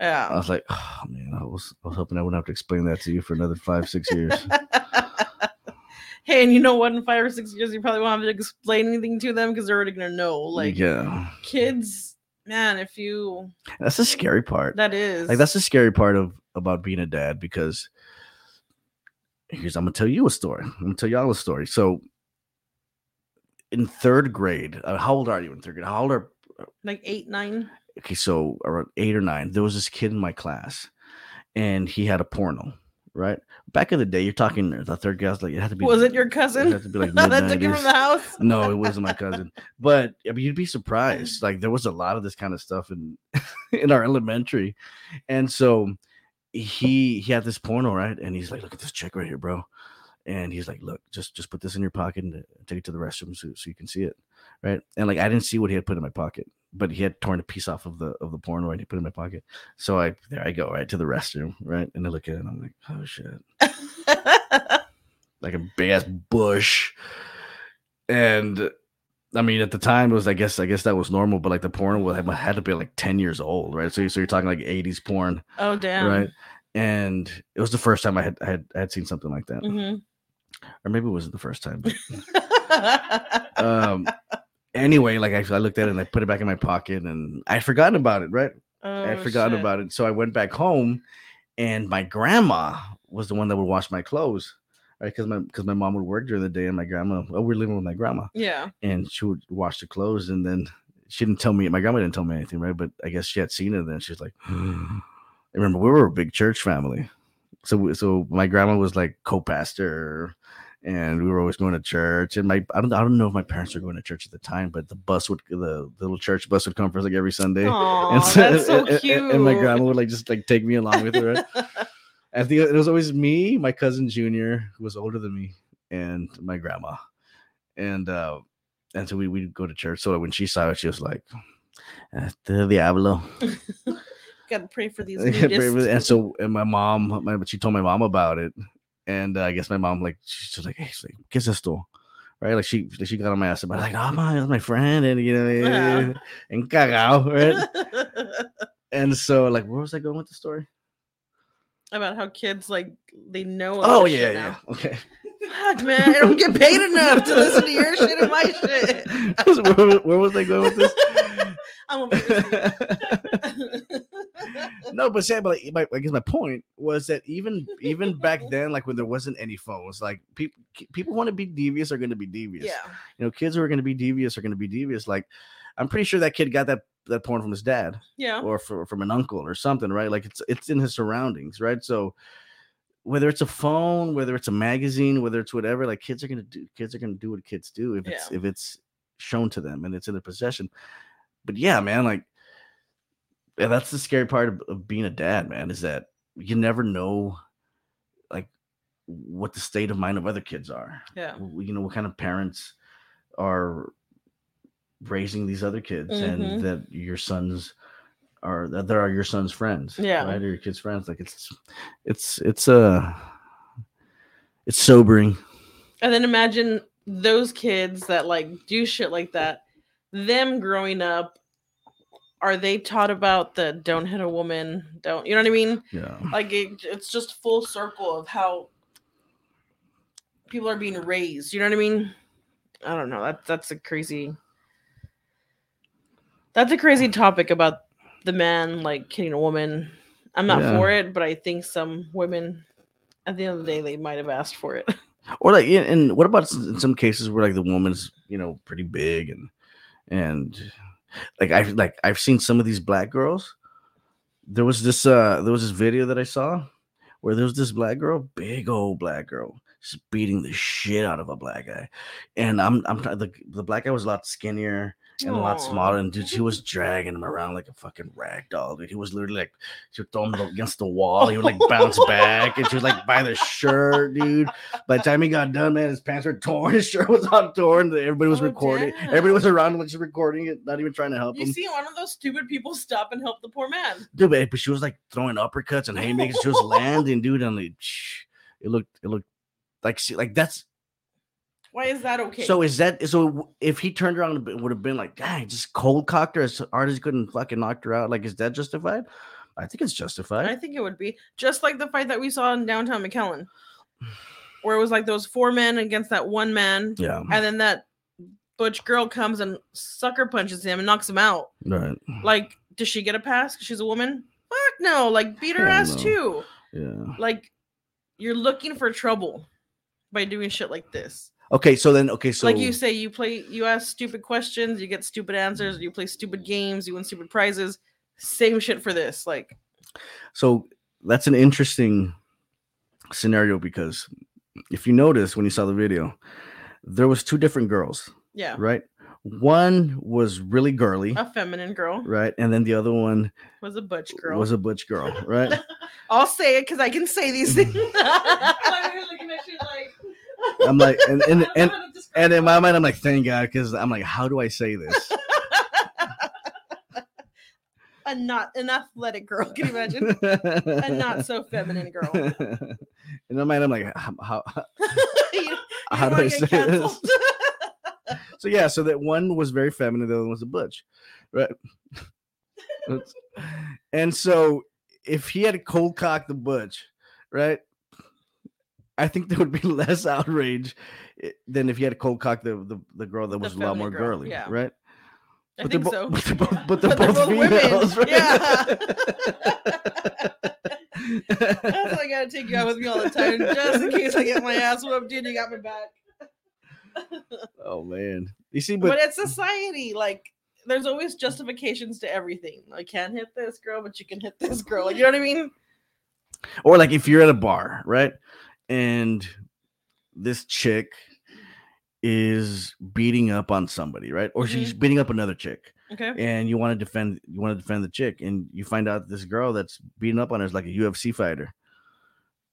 Yeah. I was like, oh man, I was I was hoping I wouldn't have to explain that to you for another five six years. hey, and you know what? In five or six years, you probably won't have to explain anything to them because they're already gonna know. Like yeah, kids, man, if you that's the scary part. that is like that's the scary part of about being a dad because here's I'm gonna tell you a story. I'm gonna tell y'all a story. So in third grade, uh, how old are you in third grade? How old are like eight, nine. okay? So around eight or nine, there was this kid in my class, and he had a porno. Right back in the day, you're talking the third was like, it had to be. Was it your It cousin had to be like that took mid from the house? no, it wasn't my cousin. But I mean, you'd be surprised. Like there was a lot of this kind of stuff in in our elementary, and so he he had this porno right, and he's like, "Look at this chick right here, bro," and he's like, "Look, just just put this in your pocket and uh, take it to the restroom so, so you can see it, right?" And like I didn't see what he had put in my pocket, but he had torn a piece off of the of the and he put it in my pocket. So I there I go right to the restroom, right, and I look at it, and I'm like, "Oh shit." like a big ass bush. And I mean, at the time, it was I guess I guess that was normal, but like the porn was had to be like ten years old, right? So, so you're talking like '80s porn, oh damn. right? And it was the first time I had I had, I had seen something like that, hmm or maybe it wasn't the first time. But, um, anyway, like I, I looked at it and I put it back in my pocket, and I'd forgotten about it, right? Oh, forgotten shit. about it. So I went back home, and my grandma was the one that would wash my clothes, right? Because my because my mom would work during the day, and my grandma, oh, we are living with my grandma, Yeah. and she would wash the clothes, and then she didn't tell me. My grandma didn't tell me anything, right? But I guess she had seen it. Then she's like, remember, we were a big church family, so so my grandma was like co-pastor. And we were always going to church, and my I don't I don't know if my parents were going to church at the time, but the bus would the, the little church bus would come for us like every Sunday, Aw, and so, that's so and- and- cute. and my grandma would like just like take me along with her. I think it was always me, my cousin Junior, who was older than me, and my grandma. And uh and so we we'd go to church. So when she saw it, she was like, the diablo." Gotta pray for these. Very- nudists. and so and my mom, my, she told my mom about it, and uh, I guess my mom like she's just like, "Hey, she's like, ¿qué es esto?" Right? Like she she got on my ass about like, "Oh my, that's my friend," and you know, and cagao, right? and so like, where was I going with the story? About how kids like they know. Oh yeah, yeah. now. Okay. Fuck, man, I don't get paid enough to listen to your shit and my shit. where, where was I going with this? I'm no, but say, but like, my, I guess my point was that even even back then, like when there wasn't any phones, like people people want to be devious are going to be devious. yeah. You know, kids who are going to be devious are going to be devious. Like, I'm pretty sure that kid got that that porn from his dad Yeah. or for, from an uncle or something, right? Like it's it's in his surroundings, right? So whether it's a phone, whether it's a magazine, whether it's whatever, like kids are gonna do kids are gonna do what kids do if it's Yeah. if it's shown to them and it's in their possession. But yeah, man, like yeah, that's the scary part of, of being a dad, man, is that you never know like what the state of mind of other kids are. Yeah. You know, what kind of parents are raising these other kids Mhm. and that your sons are that there are your son's friends. Yeah. Right. Or your kids' friends. Like it's it's it's uh it's sobering. And then imagine those kids that like do shit like that. Them growing up, are they taught about the don't hit a woman? Don't you know what I mean? Yeah. Like it, it's just full circle of how people are being raised. You know what I mean? I don't know. That that's a crazy. That's a crazy topic about the man like hitting a woman. I'm not Yeah. for it, but I think some women, at the end of the day, they might have asked for it. Or like and what about in some cases where like the woman's, you know, pretty big and and like I've like I've seen some of these black girls. There was this uh there was this video that I saw where there was this black girl, big old black girl, just beating the shit out of a black guy. And I'm I'm the, the black guy was a lot skinnier and a lot smaller. And dude, she was dragging him around like a fucking rag doll. Dude, he was literally like she would throw him against the wall. He would like bounce back, and she was like by the shirt, dude. By the time he got done, man, his pants were torn. His shirt was all torn. Everybody was Oh, recording. damn. Everybody was around him, like just recording it, not even trying to help You him. see one of those stupid people stop and help the poor man. Dude, but, but she was like throwing uppercuts and haymakers. She was landing, dude. On the, it looked, it looked like, she like that's Why is that okay? So is that so? If he turned around, it would have been like, dang, just cold cocked her as hard as he couldn't fucking knocked her out. Like, is that justified? I think it's justified. I think it would be just like the fight that we saw in downtown McAllen, where it was like those four men against that one man, Yeah, and then that butch girl comes and sucker punches him and knocks him out. right. Like, does she get a pass? 'cause she's a woman? Fuck no! Like, beat her Hell ass no. too. Yeah. Like, you're looking for trouble by doing shit like this. Okay, so then, okay, so like you say, you play, you ask stupid questions, you get stupid answers, you play stupid games, you win stupid prizes. Same shit for this. Like, so that's an interesting scenario because if you notice when you saw the video, there was two different girls, yeah, right? One was really girly, a feminine girl right, and then the other one was a butch girl. was a butch girl, right? I'll say it because I can say these things. I'm looking at you like. And and I don't know and, how to describe and in my mind, I'm like, thank God, because I'm like, how do I say this? a not an athletic girl. Can you imagine? A not so feminine girl. In my mind, I'm like, how, how, You- how don't I say this? So yeah, so that one was very feminine, the other one was a butch, right? And so if he had cold cocked the butch, right? I think there would be less outrage eh, than if you had cold cocked the, the the girl that was a lot more girl, girely, yeah. right? I But think they're so. bo- But they're both, but they're But they're both, both women, right? yeah. That's why I gotta take you out with me all the time, just in case I get my ass whooped. Dude, you got my back. oh man, you see, But, but, it's society. Like, there's always justifications to everything. I can't hit this girl, but you can hit this girl. Like, you know what I mean? or like if you're at a bar, right? And this chick is beating up on somebody, right? Or she's mm-hmm. beating up another chick, Okay. and you want to defend you want to defend the chick, and you find out this girl that's beating up on her is like a UFC fighter,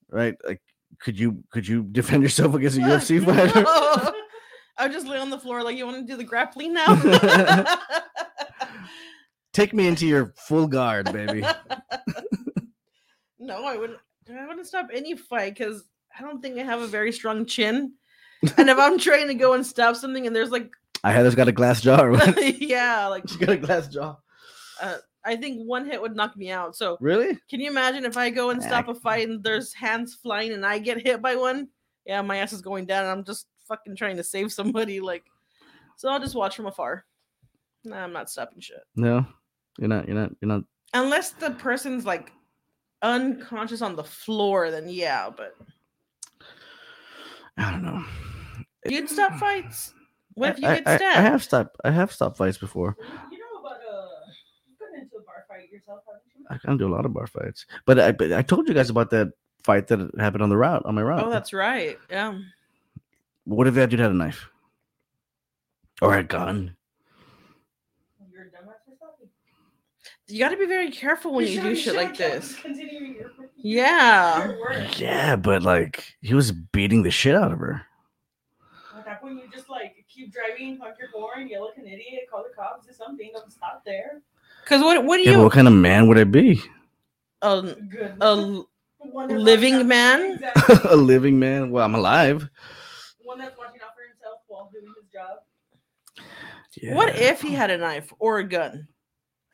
right? Like, could you could you defend yourself against a UFC fighter? No. I would just lay on the floor like, you want to do the grappling now? Take me into your full guard, baby. no, I wouldn't. I wouldn't stop any fight because I don't think I have a very strong chin. And if I'm trying to go and stop something, and there's like, I Heather's got a glass jaw. Yeah, like She's got a glass jaw. Uh, I think one hit would knock me out. So Really? can you imagine if I go and stop a fight and there's hands flying and I get hit by one? Yeah, my ass is going down. And I'm just fucking trying to save somebody. Like, so I'll just watch from afar. Nah, I'm not stopping shit. No, you're not. You're not. You're not. Unless the person's like unconscious on the floor, then yeah, but I don't know. you'd stop fights. What if you I, get I- I, have stopped. I have stopped fights before. You know about uh, you've gotten into a bar fight yourself, haven't you? I can do a lot of bar fights, but I, but I told you guys about that fight that happened on the route on my route. oh, that's right. Yeah. what if that dude had a knife or a gun? You're a dumbass for stopping. You got to be very careful when you, should've- do shit like this. Continuing your, Yeah. your. Yeah, but like he was beating the shit out of her. At that point, you just like keep driving, honk your horn, yell like an idiot, call the cops or something. Don't stop there. Because what what do Yeah, you what kind of man would I be? a, Good. a l- living man? Exactly. a living man? Well, I'm alive. One that's watching out for himself while doing his job. Yeah. what if he had a knife or a gun?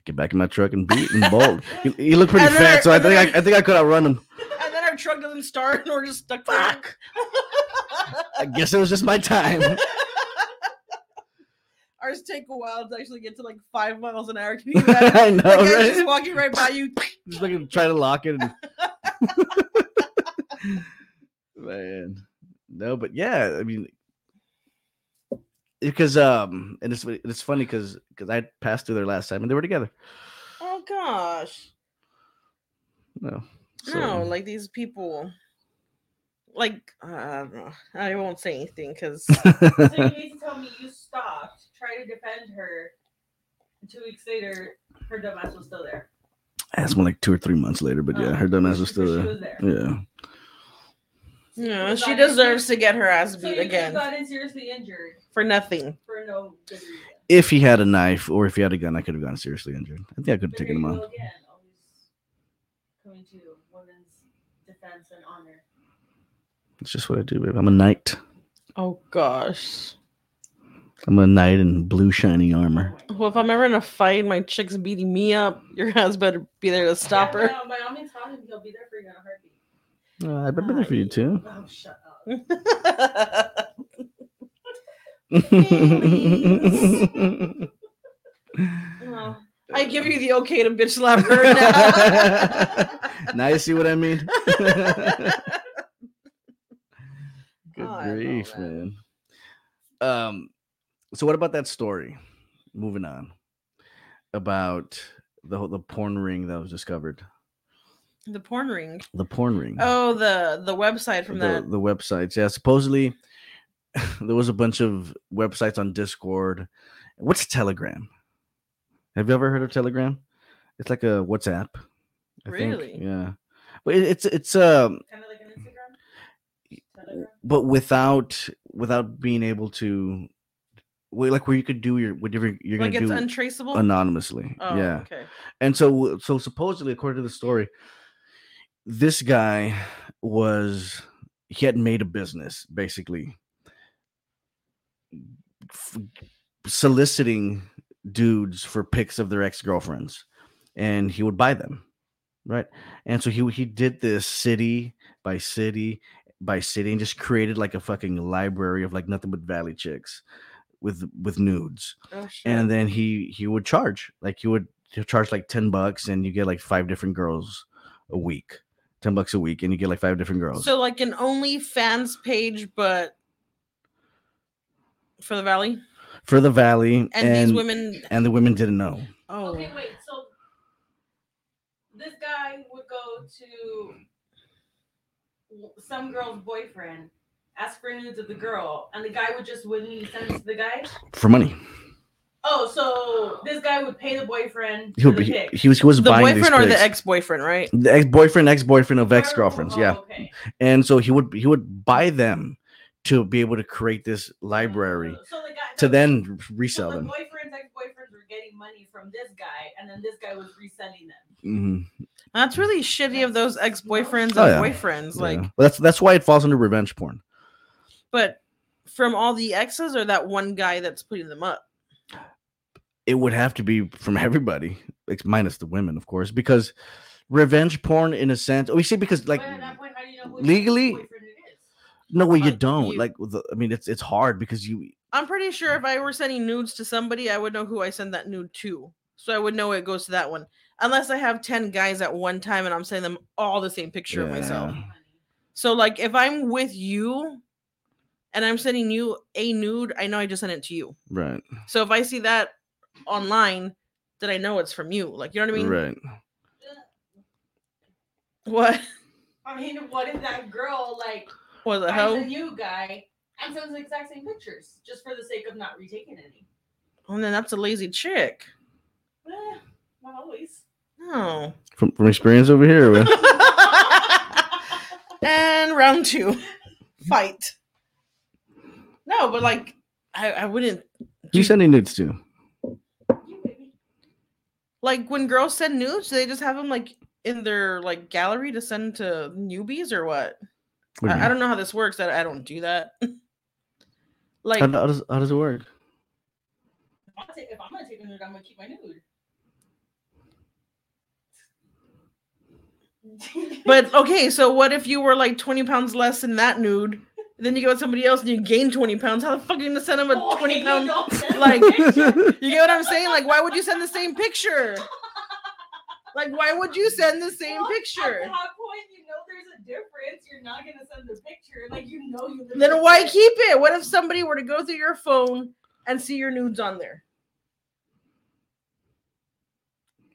Get back in my truck and beat and bolt? he, he looked pretty And fat, I- so I think then I, I think I could outrun him. And then our truck doesn't start and we're just stuck there. Fuck. I guess it was just my time. Ours take a while to actually get to like five miles an hour. Can you imagine? I know, The guy's right? just walking right by you. just fucking try to lock it. and- Man, no, but yeah, I mean, because um, and it's it's funny because because I passed through there last time and they were together. Oh gosh. No, No, like these people. Like uh, I don't know. I won't say anything because So you need to tell me you stopped, try to defend her, Two weeks later, her dumbass was still there. That's more like two or three months later, but yeah, Oh, her dumbass was still she there. was there. Yeah. Yeah, she deserves to get her ass So beat you again again. gotten seriously injured for nothing. for no good reason. If he had a knife or if he had a gun, I could have gotten seriously injured. I think I could have taken him you out. Again, always coming to women's defense and honor. It's just what I do, babe. I'm a knight. Oh gosh. I'm a knight in blue shiny armor. Well, if I'm ever in a fight, and my chick's beating me up. Your ass better be there to stop yeah, her. By, by all means, tell him he'll be there for you in a heartbeat. Uh, I've been there for you too. Oh, shut up. Oh, I give you the okay to bitch slap her now. now you see what I mean? Good Oh, grief, man. Um, so what about that story? Moving on about the the porn ring that was discovered. the porn ring. The porn ring. Oh, the the website from the, that. the websites. Yeah, supposedly there was a bunch of websites on Discord. What's Telegram? Have you ever heard of Telegram? It's like a WhatsApp. I think. Really? Yeah. But it, it's it's um Kind of like an Instagram? Telegram? but without without being able to wait, like where you could do your whatever you're like gonna it's do untraceable. anonymously. oh, yeah. Okay. And so so supposedly according to the story, this guy was he had made a business basically soliciting dudes for pics of their ex-girlfriends and he would buy them right? And so he he did this city by city by city and just created like a fucking library of like nothing but valley chicks with with nudes. Oh and then he he would charge like he would charge like 10 bucks and you get like five different girls a week. 10 bucks a week and you get like five different girls. So like an OnlyFans page, but for the valley, for the valley and, and these women. and the women didn't know Oh, Okay, wait. So this guy would go to some girl's boyfriend, ask for nudes of the girl, and the guy would just willingly send it to the guy. for money Oh, so this guy would pay the boyfriend he would the be pic. he was he was the buying these boyfriend or the ex-boyfriend, right? the ex-boyfriend ex-boyfriend of Oh, ex-girlfriends oh, yeah Okay. and so he would he would buy them to be able to create this library Oh, So the guy to the- then so resell the them boyfriends, ex-boyfriends were getting money from this guy, and then this guy was reselling them. hmm That's really shitty of those ex-boyfriends Oh, and yeah. boyfriends. Like, yeah. Well, that's that's why it falls under revenge porn but from all the exes or that one guy that's putting them up. it would have to be from everybody, ex- minus the women, of course, because revenge porn, in a sense, we see because like but at that point, how do you know legally- boyfriend it is? No way you Uh, don't you- like. The, I mean, it's it's hard because you I'm pretty sure if I were sending nudes to somebody, I would know who I send that nude to. So I would know it goes to that one. Unless I have 10 guys at one time and I'm sending them all the same picture of myself. So like if I'm with you and I'm sending you a nude, I know I just sent it to you. right, So if I see that online, then I know it's from you. Like you know what I mean? right. What? I mean, what if that girl like What the finds hell? a new guy and sends the exact same pictures just for the sake of not retaking any? And then that's a lazy chick. Eh, not always. No. From from experience over here, well, and round two, fight. No, but like I, I wouldn't you sending nudes to? Like when girls send nudes. Do they just have them like in their like gallery to send to newbies or what? What do I, I don't know how this works. I, I don't do that. like, How, how does how does it work? If I'm, gonna take, if I'm gonna take a nude, I'm gonna keep my nude. but okay. So what if you were like twenty pounds less in that nude? Then you go with somebody else and you gain twenty pounds. How the fuck are you gonna send them a Oh, twenty you pound? like- You get what I'm saying? Like, why would you send the same picture? Like, why would you send the same picture? At that point, you know there's a difference. You're not gonna send the picture. Like you know you. Then why different. keep it? What if somebody were to go through your phone and see your nudes on there?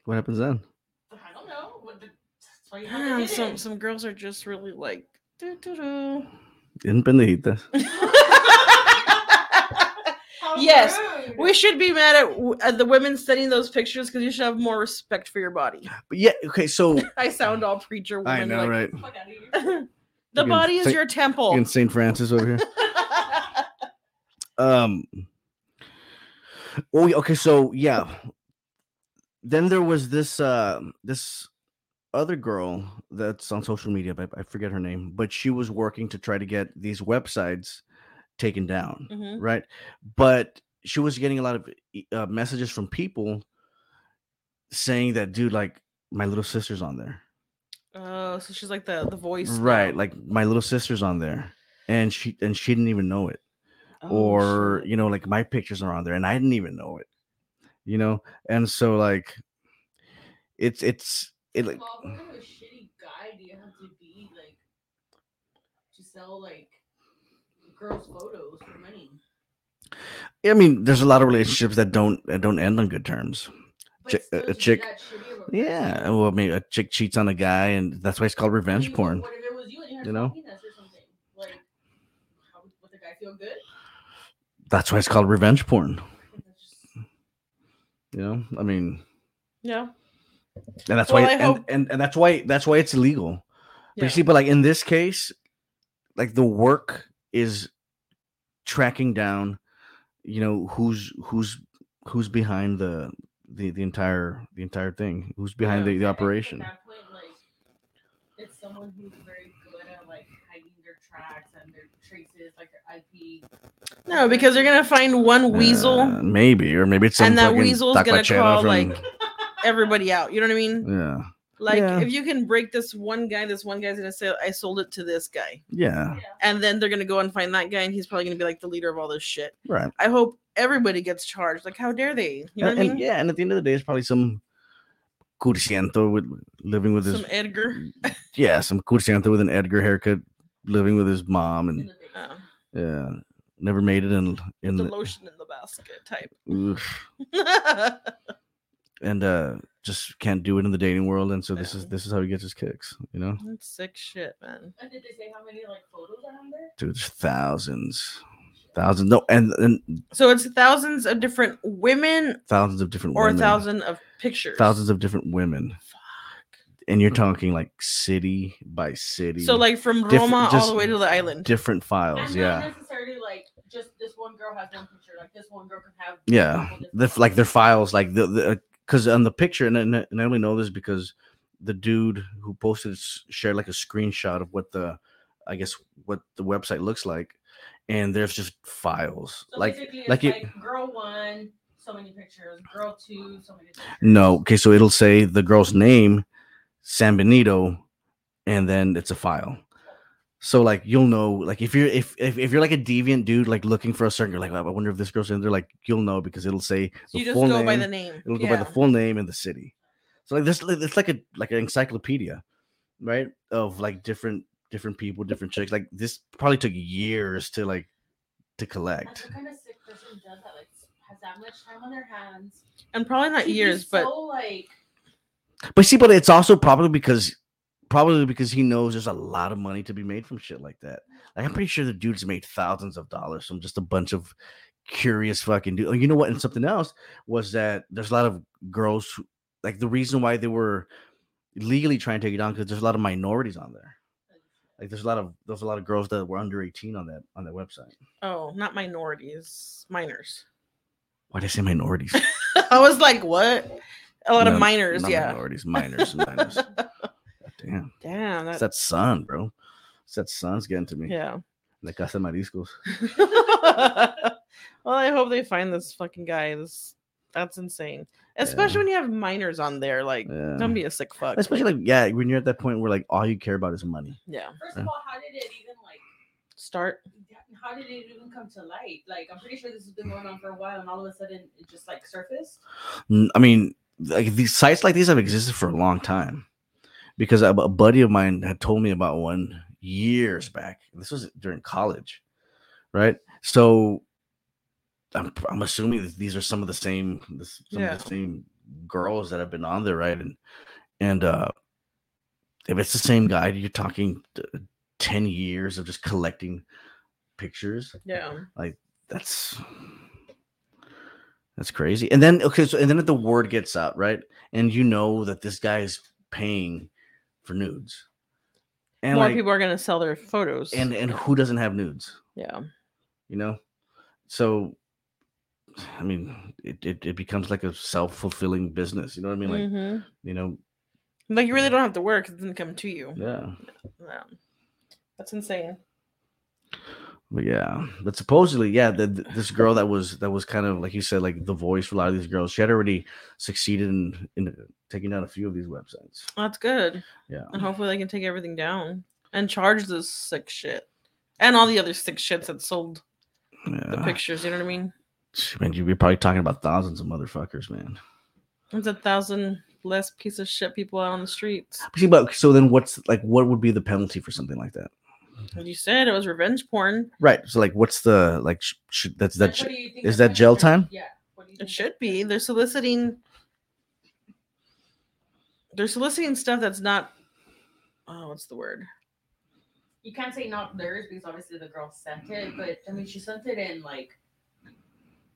What happens then? I don't know. What the, that's why you have to Damn, some it. some girls are just really like. doo, doo, doo. En pendejitas. How Yes, rude. We should be mad at, at the women sending those pictures because you should have more respect for your body. But yeah, okay, so I sound all preacher woman. I know, like, right? Fuck outta here. the You can body is say- your temple. In St. Francis over here. Um. Oh, okay. So yeah, then there was this uh this other girl that's on social media, but I forget her name, but she was working to try to get these websites taken down, Mhm. right? But she was getting a lot of uh, messages from people saying that, dude, like my little sister's on there, Oh, so she's like the the voice, right? now. Like my little sister's on there, and she and she didn't even know it Oh, or shit. you know like my pictures are on there and i didn't even know it you know and so like it's it's it like Well, what kind of a shitty guy do you have to be like to sell like girls' photos for money? i mean there's a lot of relationships that don't that don't end on good terms But a- still a to be chick- that shitty of a yeah Well, I mean, a chick cheats on a guy and that's why it's called I revenge mean, porn What if it was you and you know? a penis or something? Like, how would, would the guy feel good? that's why it's called revenge porn I think that's just- you know i mean yeah, and that's Well, why I and, hope- and and that's why that's why it's illegal But you see, but like in this case, like the work is tracking down, you know, who's who's who's behind the the, the entire the entire thing, who's behind Yeah. the, the operation. At that point, like, it's someone who's very good at like hiding their tracks and their traces, like their IP. no, because you're gonna find one weasel Uh, maybe, or maybe it's and that fucking weasel's gonna call from- like everybody out. You know what I mean? yeah, Like Yeah. if you can break this one guy, this one guy's gonna say, "I sold it to this guy," yeah, Yeah. and then they're gonna go and find that guy, and he's probably gonna be like the leader of all this shit. right. I hope everybody gets charged. Like, how dare they? You know and, what I and mean? yeah, and at the end of the day, it's probably some cursiento with living with his Some Edgar. yeah, some cursiento with an Edgar haircut, living with his mom, and. Oh, yeah, never made it in in the the, lotion in the basket type. and uh just can't do it in the dating world and so this is this is how he gets his kicks you know That's sick shit, man. And did they say how many like photos are on there? dude there's thousands thousands no and and So it's thousands of different women thousands of different or a women thousand of pictures. thousands of different women Fuck. and you're talking like city by city So like from Roma all the way to the island. different files And yeah not necessarily like just this one girl has one picture. Like this one girl can have. yeah the, like their files like the the because on the picture and, and and i only know this because the dude who posted shared like a screenshot of what the i guess what the website looks like and there's just files So like like like, it girl one, so many pictures. Girl two, so many pictures. no okay so it'll say the girl's name san benito and then it's a file so like you'll know like if you're if, if if you're like a deviant dude like looking for a certain you're like i wonder if this girl's in there like you'll know because it'll say So the you just full go by the name. It'll go by the full name and the city. So like this, it's like a like an encyclopedia, right? Of like different different people, different chicks. Like this probably took years to like to collect. kind of sick person does that? Like has that much time on their hands? And probably not to be years, but so like But see, but it's also probably because probably because he knows there's a lot of money to be made from shit like that. Like I'm pretty sure the dude's made thousands of dollars from just a bunch of curious fucking dude. Oh, you know what? And something else was that there's a lot of girls who, like the reason why they were legally trying to take it down because there's a lot of minorities on there. Like there's a lot of there's a lot of girls that were under 18 on that on that website. oh, not minorities, minors. Why did I say minorities? I was like, what? A lot No, of minors, Not yeah. minorities, minors, minors. God damn, Damn, it's that, that sun, bro. It's that sun's getting to me. yeah. La Casa de Mariscos. well, I hope they find this fucking guy. This that's insane. Especially Yeah. when you have minors on there. Like, Yeah. don't be a sick fuck. Especially like yeah, when you're at that point where like all you care about is money. yeah. first Yeah. of all, how did it even like Start. how did it even come to light? Like I'm pretty sure this has been going on for a while and all of a sudden it just like surfaced. I mean, like these sites like these have existed for a long time. Because a, buddy of mine had told me about one years back. This was during college, right? So I'm I'm assuming that these are some of the same this, some Yeah. of the same girls that have been on there, right? And and uh if it's the same guy, you're talking t- ten years of just collecting pictures. Yeah. Like that's That's crazy. And then okay, so and then if the word gets out, right? And you know that this guy is paying for nudes. And More like, people are gonna sell their photos. and and who doesn't have nudes? yeah, You know? So I mean, it, it, it becomes like a self-fulfilling business. You know what I mean? Like, Mhm. you know, like you really don't have to work; it doesn't come to you. yeah. Yeah. That's insane. But yeah, but supposedly, yeah, the, this girl that was that was kind of like you said, like the voice for a lot of these girls. She had already succeeded in in taking down a few of these websites. That's good. Yeah, And hopefully they can take everything down and charge this sick shit. And all the other sick shits that sold the pictures, you know what I mean? Man, you'd be probably talking about thousands of motherfuckers, man. There's a thousand less piece of shit people out on the streets. See, but so then, what's like, what would be the penalty for something like that? As you said, it was revenge porn. Right. So, like, what's the like? Sh- sh- that's that. Like, Sh- what do you think is that jail time? Yeah. What do you It should be. They're soliciting they're soliciting stuff that's not oh, what's the word? You can't say not theirs because obviously the girl sent it, but I mean she sent it in like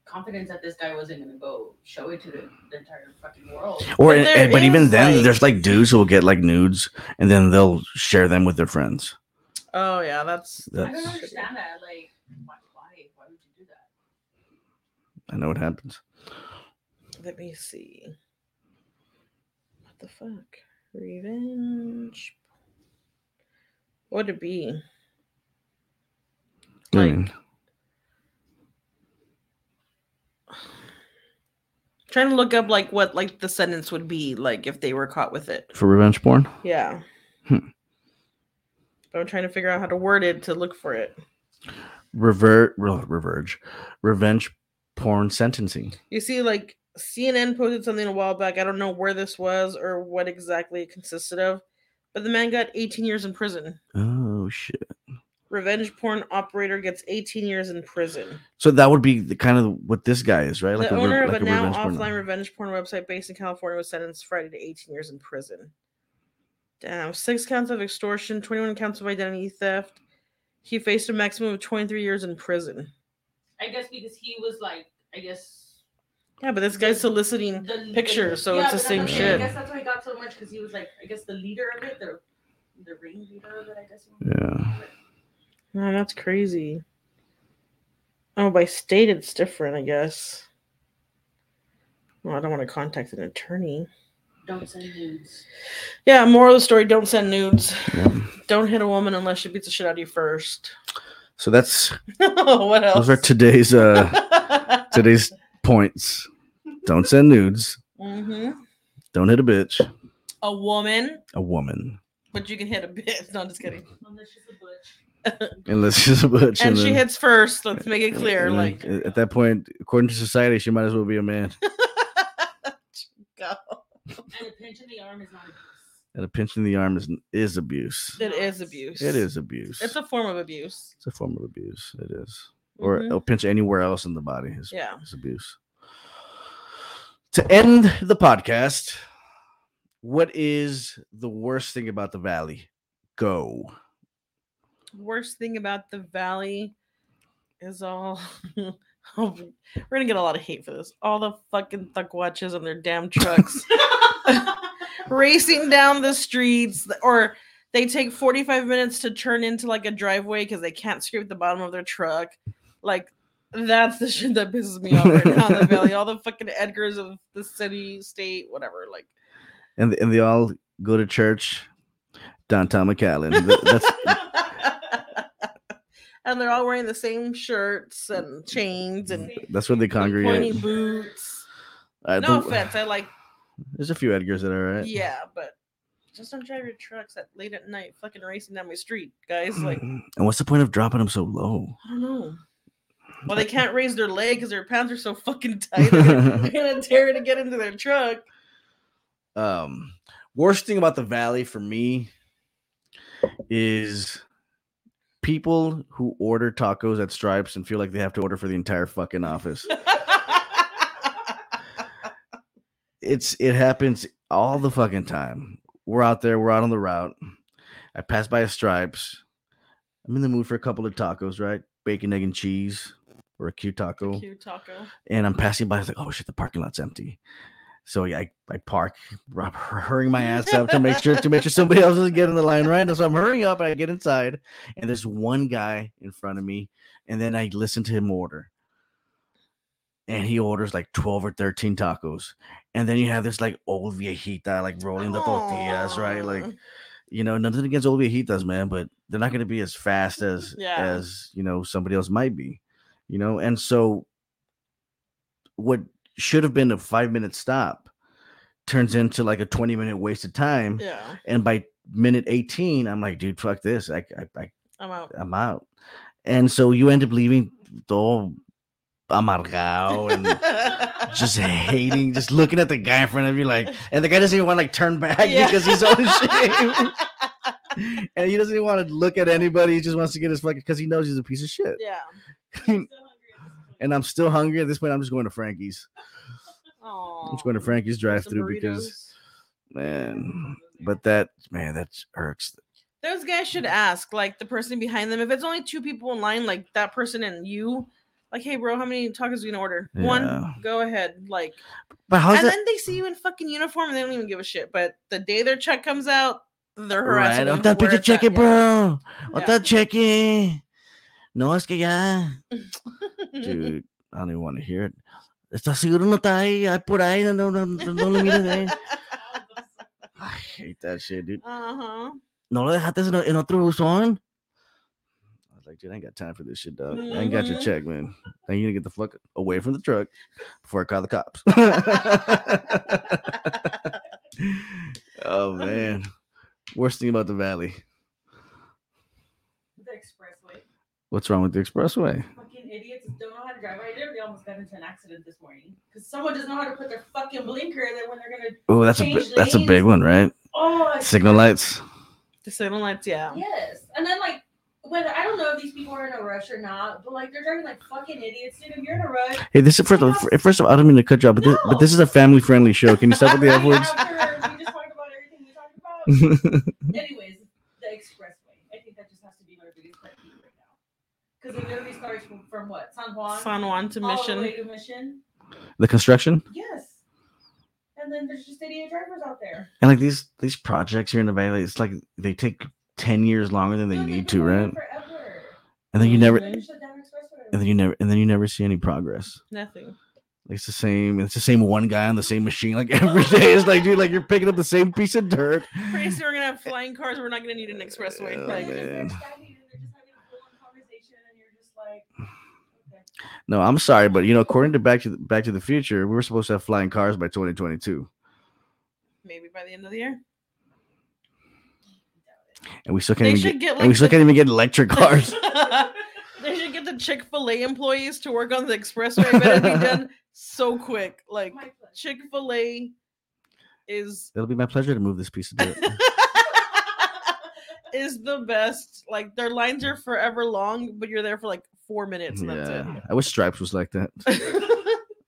confidence that this guy wasn't gonna go show it to the, the entire fucking world. or But and- and- but even is, then, like- there's like dudes who will get like nudes and then they'll share them with their friends. Oh yeah, that's that's I don't understand that. Like, why? Why, why would you do that? I know what happens. let me see. What the fuck? Revenge. What would it be? I Like- mean, Trying to look up like what like the sentence would be like if they were caught with it. for revenge porn. Yeah. Hmm. I'm trying to figure out how to word it to look for it. revert re- reverge revenge porn sentencing You see, like CNN posted something a while back. I don't know where this was or what exactly it consisted of, but the man got 18 years in prison. oh shit Revenge porn operator gets 18 years in prison. so that would be the kind of what this guy is right the re- owner of like a now revenge porn- offline revenge porn website based in California was sentenced Friday to 18 years in prison. Damn, six counts of extortion, 21 counts of identity theft. He faced a maximum of 23 years in prison. I guess because he was like, I guess Yeah, but this guy's soliciting the pictures, so it's the same shit. I guess that's why he got so much because he was like, I guess the leader of it, the the ringleader of it. I guess. Yeah. call it. Oh, that's crazy. Oh, by state it's different, I guess. Well, I don't want to contact an attorney. Don't send nudes. Yeah, moral of the story: don't send nudes. yeah. Don't hit a woman unless she beats the shit out of you first. so that's what else? those are today's uh today's points don't send nudes hmm don't hit a bitch A woman, a woman but you can hit a bitch. No, I'm just kidding. Unless she's a butch. unless she's a butch And she then- hits first. Let's make it clear. and Like, at that point according to society she might as well be a man go. And a pinch in the arm is not abuse. and a pinch in the arm is is abuse It is abuse. it is abuse It's a form of abuse. it's a form of abuse it is or Mhm. a pinch anywhere else in the body is, Yeah. is abuse. To end the podcast, what is the worst thing about the valley? Go. worst thing about the valley is all we're gonna get a lot of hate for this. All the fucking thuck watches on their damn trucks racing down the streets or they take 45 minutes to turn into like a driveway because they can't scrape the bottom of their truck. Like that's the shit that pisses me off right now in the valley. All the fucking edgars of the city state whatever like And and they all go to church. Downtown McAllen. That's and they're all wearing the same shirts and chains and that's where they pointy congregate. boots. Uh, No offense, I like There's a few Edgars that are right. yeah, but just don't drive your trucks at late at night, fucking racing down my street, guys. Like and what's the point of dropping them so low? I don't know. Well, they can't raise their leg because their pants are so fucking tight. They're gonna tear it to get into their truck. Um, worst thing about the valley for me is people who order tacos at Stripes and feel like they have to order for the entire fucking office. it's it happens all the fucking time. We're out there, we're out on the route. I pass by a Stripes. I'm in the mood for a couple of tacos, right? Bacon, egg, and cheese. or a Q taco, Cute taco. and I'm passing by. I was like, oh shit, the parking lot's empty. So I, I park, I'm hurrying my ass up to make sure to make sure somebody else is getting the line right. And so I'm hurrying up. I get inside, and there's one guy in front of me, and then I listen to him order, and he orders like 12 or 13 tacos, and then you have this like old viejita like rolling the tortillas, right? Like you know, nothing against old viejitas, man, but they're not going to be as fast as Yeah. as you know somebody else might be, you know. And so, what should have been a five minute stop turns into like a twenty minute waste of time. Yeah, And by minute eighteen, I'm like, dude, fuck this, I, I, I I'm out. I'm out. And so you end up leaving todo amargado and just hating, just looking at the guy in front of you, like, and the guy doesn't even want to like turn back Yeah. because he's on shame. and he doesn't even want to look at anybody. He just wants to get his fucking because he knows he's a piece of shit. yeah. and I'm still hungry at this point. I'm just going to Frankie's. I'm just going to Frankie's drive-through because man, but that man that irks. Those guys should ask, like the person behind them, if it's only two people in line, like that person and you, like, hey, bro, how many tacos are you gonna order? Yeah. One, go ahead. Like, But how's and that? then they see you in fucking uniform and they don't even give a shit. But the day their check comes out, they're harassing Right, them ahorita where pinche it's at, cheque, yeah. bro. Yeah. Ahorita cheque. No, es que ya. Dude, I don't even want to hear it. ¿Estás seguro no está ahí? Ay, por ahí, no, no, no, no, no lo mires ahí. I hate that shit, dude. Uh-huh. No lo dejaste en, en otro buzón? I was like, dude, I ain't got time for this shit, dog. I ain't got your Mhm. check, man. I you need to get the fuck away from the truck before I call the cops. oh, man. Worst thing about the valley. The expressway. What's wrong with the expressway? Fucking idiots don't know how to drive. I literally almost got into an accident this morning because someone doesn't know how to put their fucking blinker in when they're gonna. Oh, that's a bi- that's a big one, right? Oh, it's- Signal lights. The signal lights, yeah. Yes, and then like whether I don't know if these people are in a rush or not, but like they're driving like fucking idiots, dude. If you're in a rush, Hey, this is first of, all- first of all, I don't mean to cut you off, but, this, but this is a family friendly show. Can you stop with the F words? After we just talked about everything we talked about. Anyways, the expressway. I think that just has to be my biggest pet peeve right now. Because it literally starts from, from what? San Juan? San Juan to all the Mission. way to Mission? the construction Yes. And then there's just idiot drivers out there. and like these these projects here in the valley, it's like they take ten years longer than they Dude, need they've to, been right? Forever. And then you never, They shut down expressway. and then you never, and then you never see any progress. Nothing. Like, It's the same. It's the same one guy on the same machine. Like every day, it's like, dude, like you're picking up the same piece of dirt. Pretty soon we're gonna have flying cars. We're not gonna need an expressway. Yeah, like, And then man. they're standing and they're just having a full-on conversation, and you're just like, okay. No, I'm sorry, but you know, according to Back to the, Back to the Future, we were supposed to have flying cars by 2022, maybe by the end of the year. and we still can't They even should get, get and we still the- can't even get electric cars. they should get the Chick Fil A employees to work on the expressway, but it'd be done so quick. Like Chick Fil A is It'll be my pleasure to move this piece of dirt. is the best. Like their lines are forever long, but you're there for like four minutes and yeah, I wish Stripes was like that.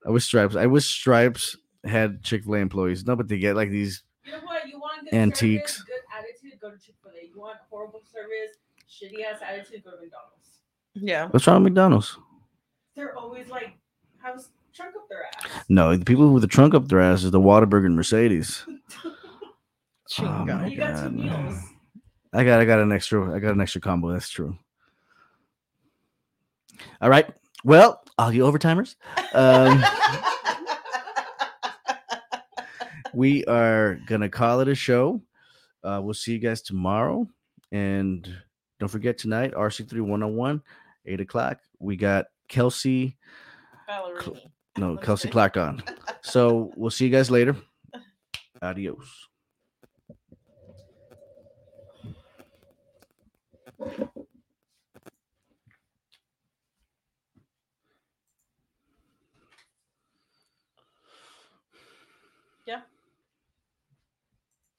I wish Stripes. I wish Stripes had Chick Fil A employees. No, but they get like these. You know what? You want good Antiques. service, good attitude, go to Chick Fil A. You want horrible service, shitty ass attitude, go to McDonald's. yeah. What's wrong with McDonald's? They're always like, have a trunk up their ass. No, the people with the trunk up their ass is the Whataburger and Mercedes. Chingo. Oh my you got two God, meals. I got I got an extra I got an extra combo. That's true. All right. Well, all you overtimers. Um, we are gonna call it a show. Uh, we'll see you guys tomorrow. And don't forget tonight, RC3 101, 8 o'clock. We got Kelsey, Ballerini. no, Kelsey see. Clark on. So we'll see you guys later. Adios.